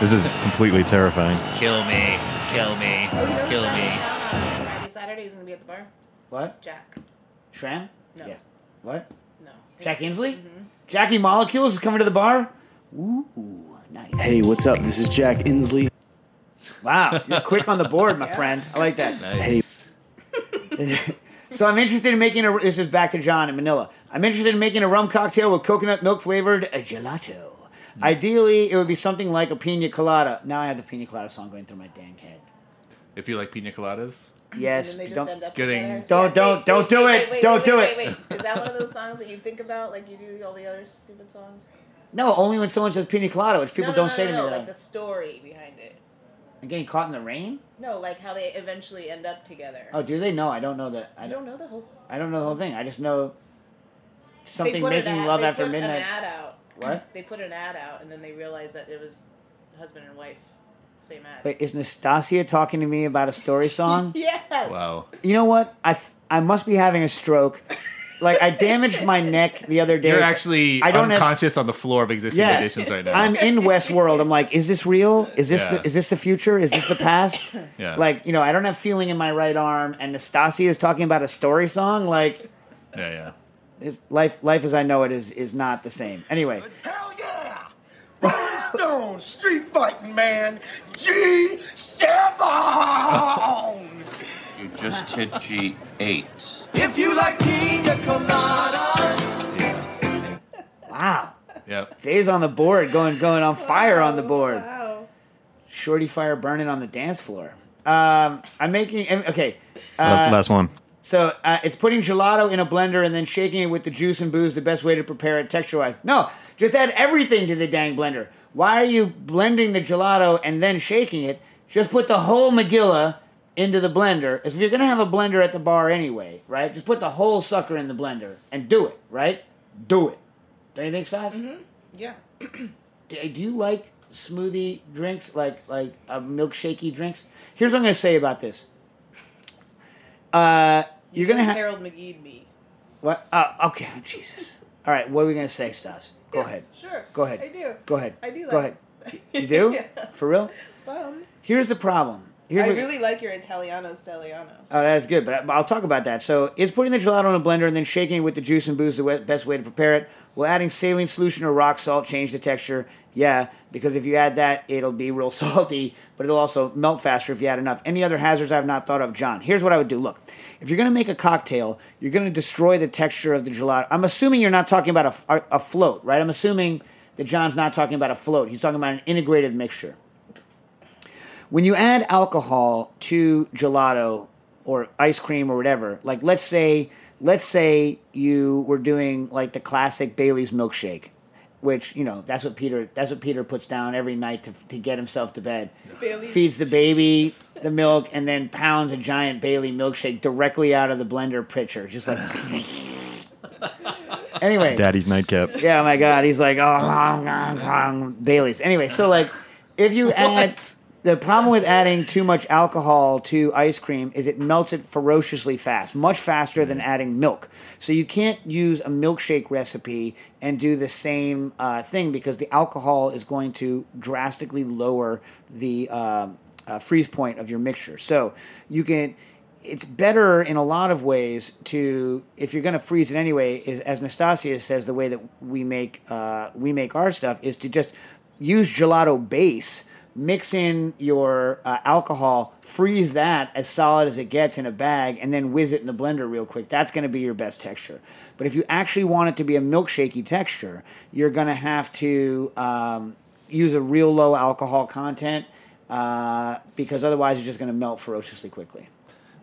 This is completely terrifying. Kill me. Kill me. You know Kill me. coming to town on Friday, Saturday. He's gonna be at the bar. what? Jack. Shram? No. Yes. What? No. Jack Insley? Mm-hmm. Jackie Molecules is coming to the bar? Ooh, nice. Hey, what's up? This is Jack Insley. Wow, you're quick on the board, my friend. I like that. Nice. Hey. So I'm interested in making a. This is back to John in Manila. I'm interested in making a rum cocktail with coconut milk flavored gelato. Ideally, it would be something like a pina colada. Now I have the pina colada song going through my damn head. If you like pina coladas, Yes, And then they don't. end up getting- together. Don't- don't- don't do it. Don't do wait, it. Wait, wait. Is that one of those songs that you think about like you do all the other stupid songs? No, only when someone says pina colada, which people no, no, don't no, say no, to no, me. like the story behind it. I'm getting caught in the rain. No, like how they eventually end up together. Oh, do they? No, I don't know that. I you don't. don't know the whole. I don't know the whole thing. I just know. something They put an making ad- love they after put midnight. An ad out. What? They put an ad out, and then they realized that it was husband and wife. Same ad. Wait, is Nastassia talking to me about a story song? Yes. Wow. You know what? I, f- I must be having a stroke. Like I damaged my neck the other day. You're actually I don't have- unconscious on the floor of existing yeah, editions right now. I'm in Westworld. I'm like, is this real? Is this Yeah. the, is this the future? Is this the past? Yeah. Like, you know, I don't have feeling in my right arm, and Nastassia is talking about a story song. Like, yeah, yeah. This life life as I know it is is not the same. Anyway, Hell yeah! Rolling Stone, street fighting man, G Seven. You just hit G8. If you like pina coladas, wow, Yep. days on the board, going going on fire on the board. Wow. Shorty fire burning on the dance floor. Um, I'm making okay. Uh, Last, last one. So uh, it's putting gelato in a blender and then shaking it with the juice and booze. The best way to prepare it texture-wise. No, just add everything to the dang blender. Why are you blending the gelato and then shaking it? Just put the whole Magilla into the blender. As if you're gonna have a blender at the bar anyway, right? Just put the whole sucker in the blender and do it, right? Do it. Don't you think, Stas? Yeah. do, do you like smoothie drinks like like uh, milkshakey drinks here's what i'm gonna say about this uh You you're gonna have Harold McGee me. what uh, okay jesus all right what are we gonna say stas go ahead Sure. go ahead I do. go ahead I do go ahead you do Yeah. for real Some. here's the problem here's I really like your Italiano Stelliano. Oh, that's good, but I'll talk about that. So it's putting the gelato in a blender and then shaking it with the juice and booze the best way to prepare it. Will adding saline solution or rock salt change the texture? Yeah, because if you add that, it'll be real salty, but it'll also melt faster if you add enough. Any other hazards I've not thought of, John? Here's what I would do. Look, if you're going to make a cocktail, you're going to destroy the texture of the gelato. I'm assuming you're not talking about a, a float, right? I'm assuming that John's not talking about a float. He's talking about an integrated mixture when you add alcohol to gelato or ice cream or whatever, like let's say let's say you were doing like the classic Bailey's milkshake, which you know that's what Peter that's what Peter puts down every night to to get himself to bed. Bailey's. Feeds the baby the milk and then pounds a giant Bailey milkshake directly out of the blender pitcher, just like. anyway, Daddy's nightcap. yeah, my God, he's like, oh, hong, hong, hong, Bailey's. Anyway, so like, if you add the problem with adding too much alcohol to ice cream is it melts it ferociously fast, much faster than adding milk. So you can't use a milkshake recipe and do the same uh, thing because the alcohol is going to drastically lower the uh, uh, freeze point of your mixture. So you can it's better in a lot of ways to if you're going to freeze it anyway is, as nastassia says the way that we make uh, we make our stuff is to just use gelato base mix in your uh, alcohol freeze that as solid as it gets in a bag and then whiz it in the blender real quick that's going to be your best texture but if you actually want it to be a milkshakey texture you're going to have to um, use a real low alcohol content uh, because otherwise it's just going to melt ferociously quickly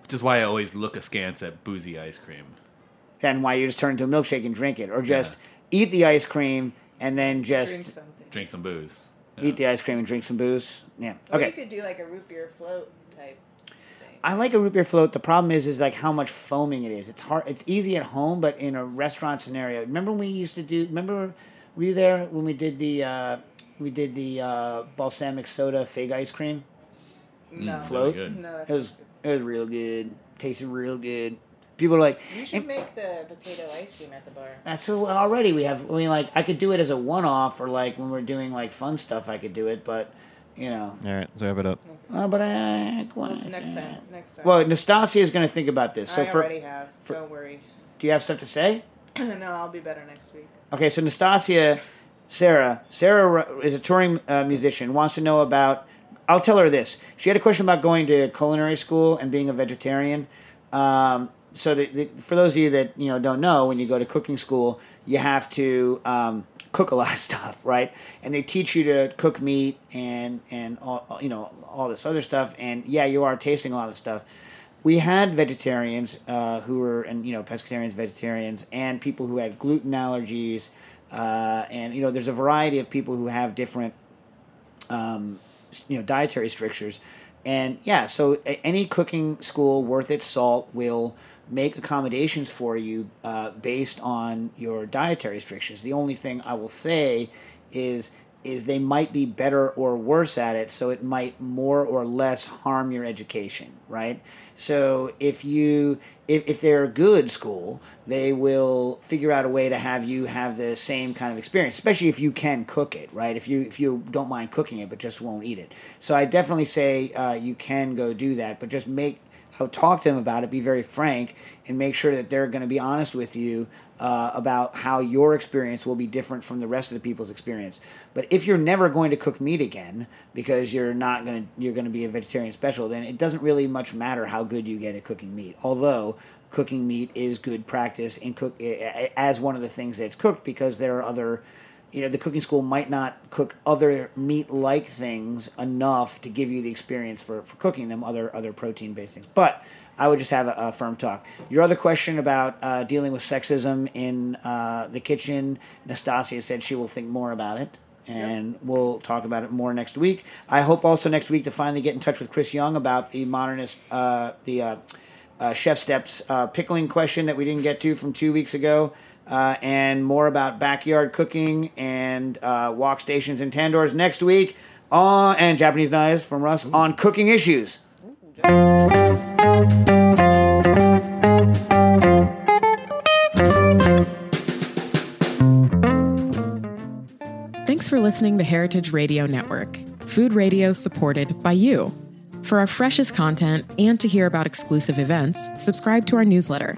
Which is why I always look askance at boozy ice cream. then why you just turn into a milkshake and drink it, or just eat the ice cream and then just something. Drink some booze. Eat the ice cream and drink some booze. Yeah. Or you could do like a root beer float type. I like a root beer float. The problem is, is like how much foaming it is. It's hard. It's easy at home, but in a restaurant scenario, remember when we used to do? Remember, were you there when we did the uh, we did the uh, balsamic soda fig ice cream No. float? good. No, that's It was it was real good. Tasted real good. People are like, You should make the potato ice cream at the bar. That's so already we have. I mean, like I could do it as a one-off, or like when we're doing like fun stuff, I could do it. But you know, All right, let's wrap it up. uh, but I Next time. Next time. Well, Nastassia is going to think about this. So I for, already have. Don't worry. do you have stuff to say? no, I'll be better next week. Okay, so Nastassia, Sarah, Sarah is a touring uh, musician. Wants to know about. I'll tell her this. She had a question about going to culinary school and being a vegetarian. Um, so, the, the, for those of you that you know don't know, when you go to cooking school, you have to um, cook a lot of stuff, right? And they teach you to cook meat and and all, you know all this other stuff. And yeah, you are tasting a lot of stuff we had vegetarians uh, who were and you know pescatarians vegetarians and people who had gluten allergies uh, and you know there's a variety of people who have different um, you know dietary strictures and yeah so any cooking school worth its salt will make accommodations for you uh, based on your dietary restrictions. The only thing I will say is is they might be better or worse at it, so it might more or less harm your education, right? So if you if, if they're a good school, they will figure out a way to have you have the same kind of experience, especially if you can cook it, right? If you if you don't mind cooking it but just won't eat it. So I definitely say uh, you can go do that, but just make I'll talk to them about it, be very frank, and make sure that they're going to be honest with you uh, about how your experience will be different from the rest of the people's experience. But if you're never going to cook meat again because you're not going to you're going to be a vegetarian special, then it doesn't really much matter how good you get at cooking meat. Although cooking meat is good practice in cook as one of the things that's cooked because there are other you know the cooking school might not cook other meat like things enough to give you the experience for, for cooking them other other protein based things. But i would just have a, a firm talk. Your other question about uh, dealing with sexism in uh, the kitchen nastassia said she will think more about it and yep. we'll talk about it more next week. I hope also next week to finally get in touch with chris young about the modernist uh, the uh, uh, ChefSteps uh, pickling question that we didn't get to from two weeks ago uh, and more about backyard cooking and uh, wok stations and tandoors next week on and Japanese knives from Russ on cooking issues. Thanks for listening to Heritage Radio Network, food radio supported by you. For our freshest content and to hear about exclusive events, subscribe to our newsletter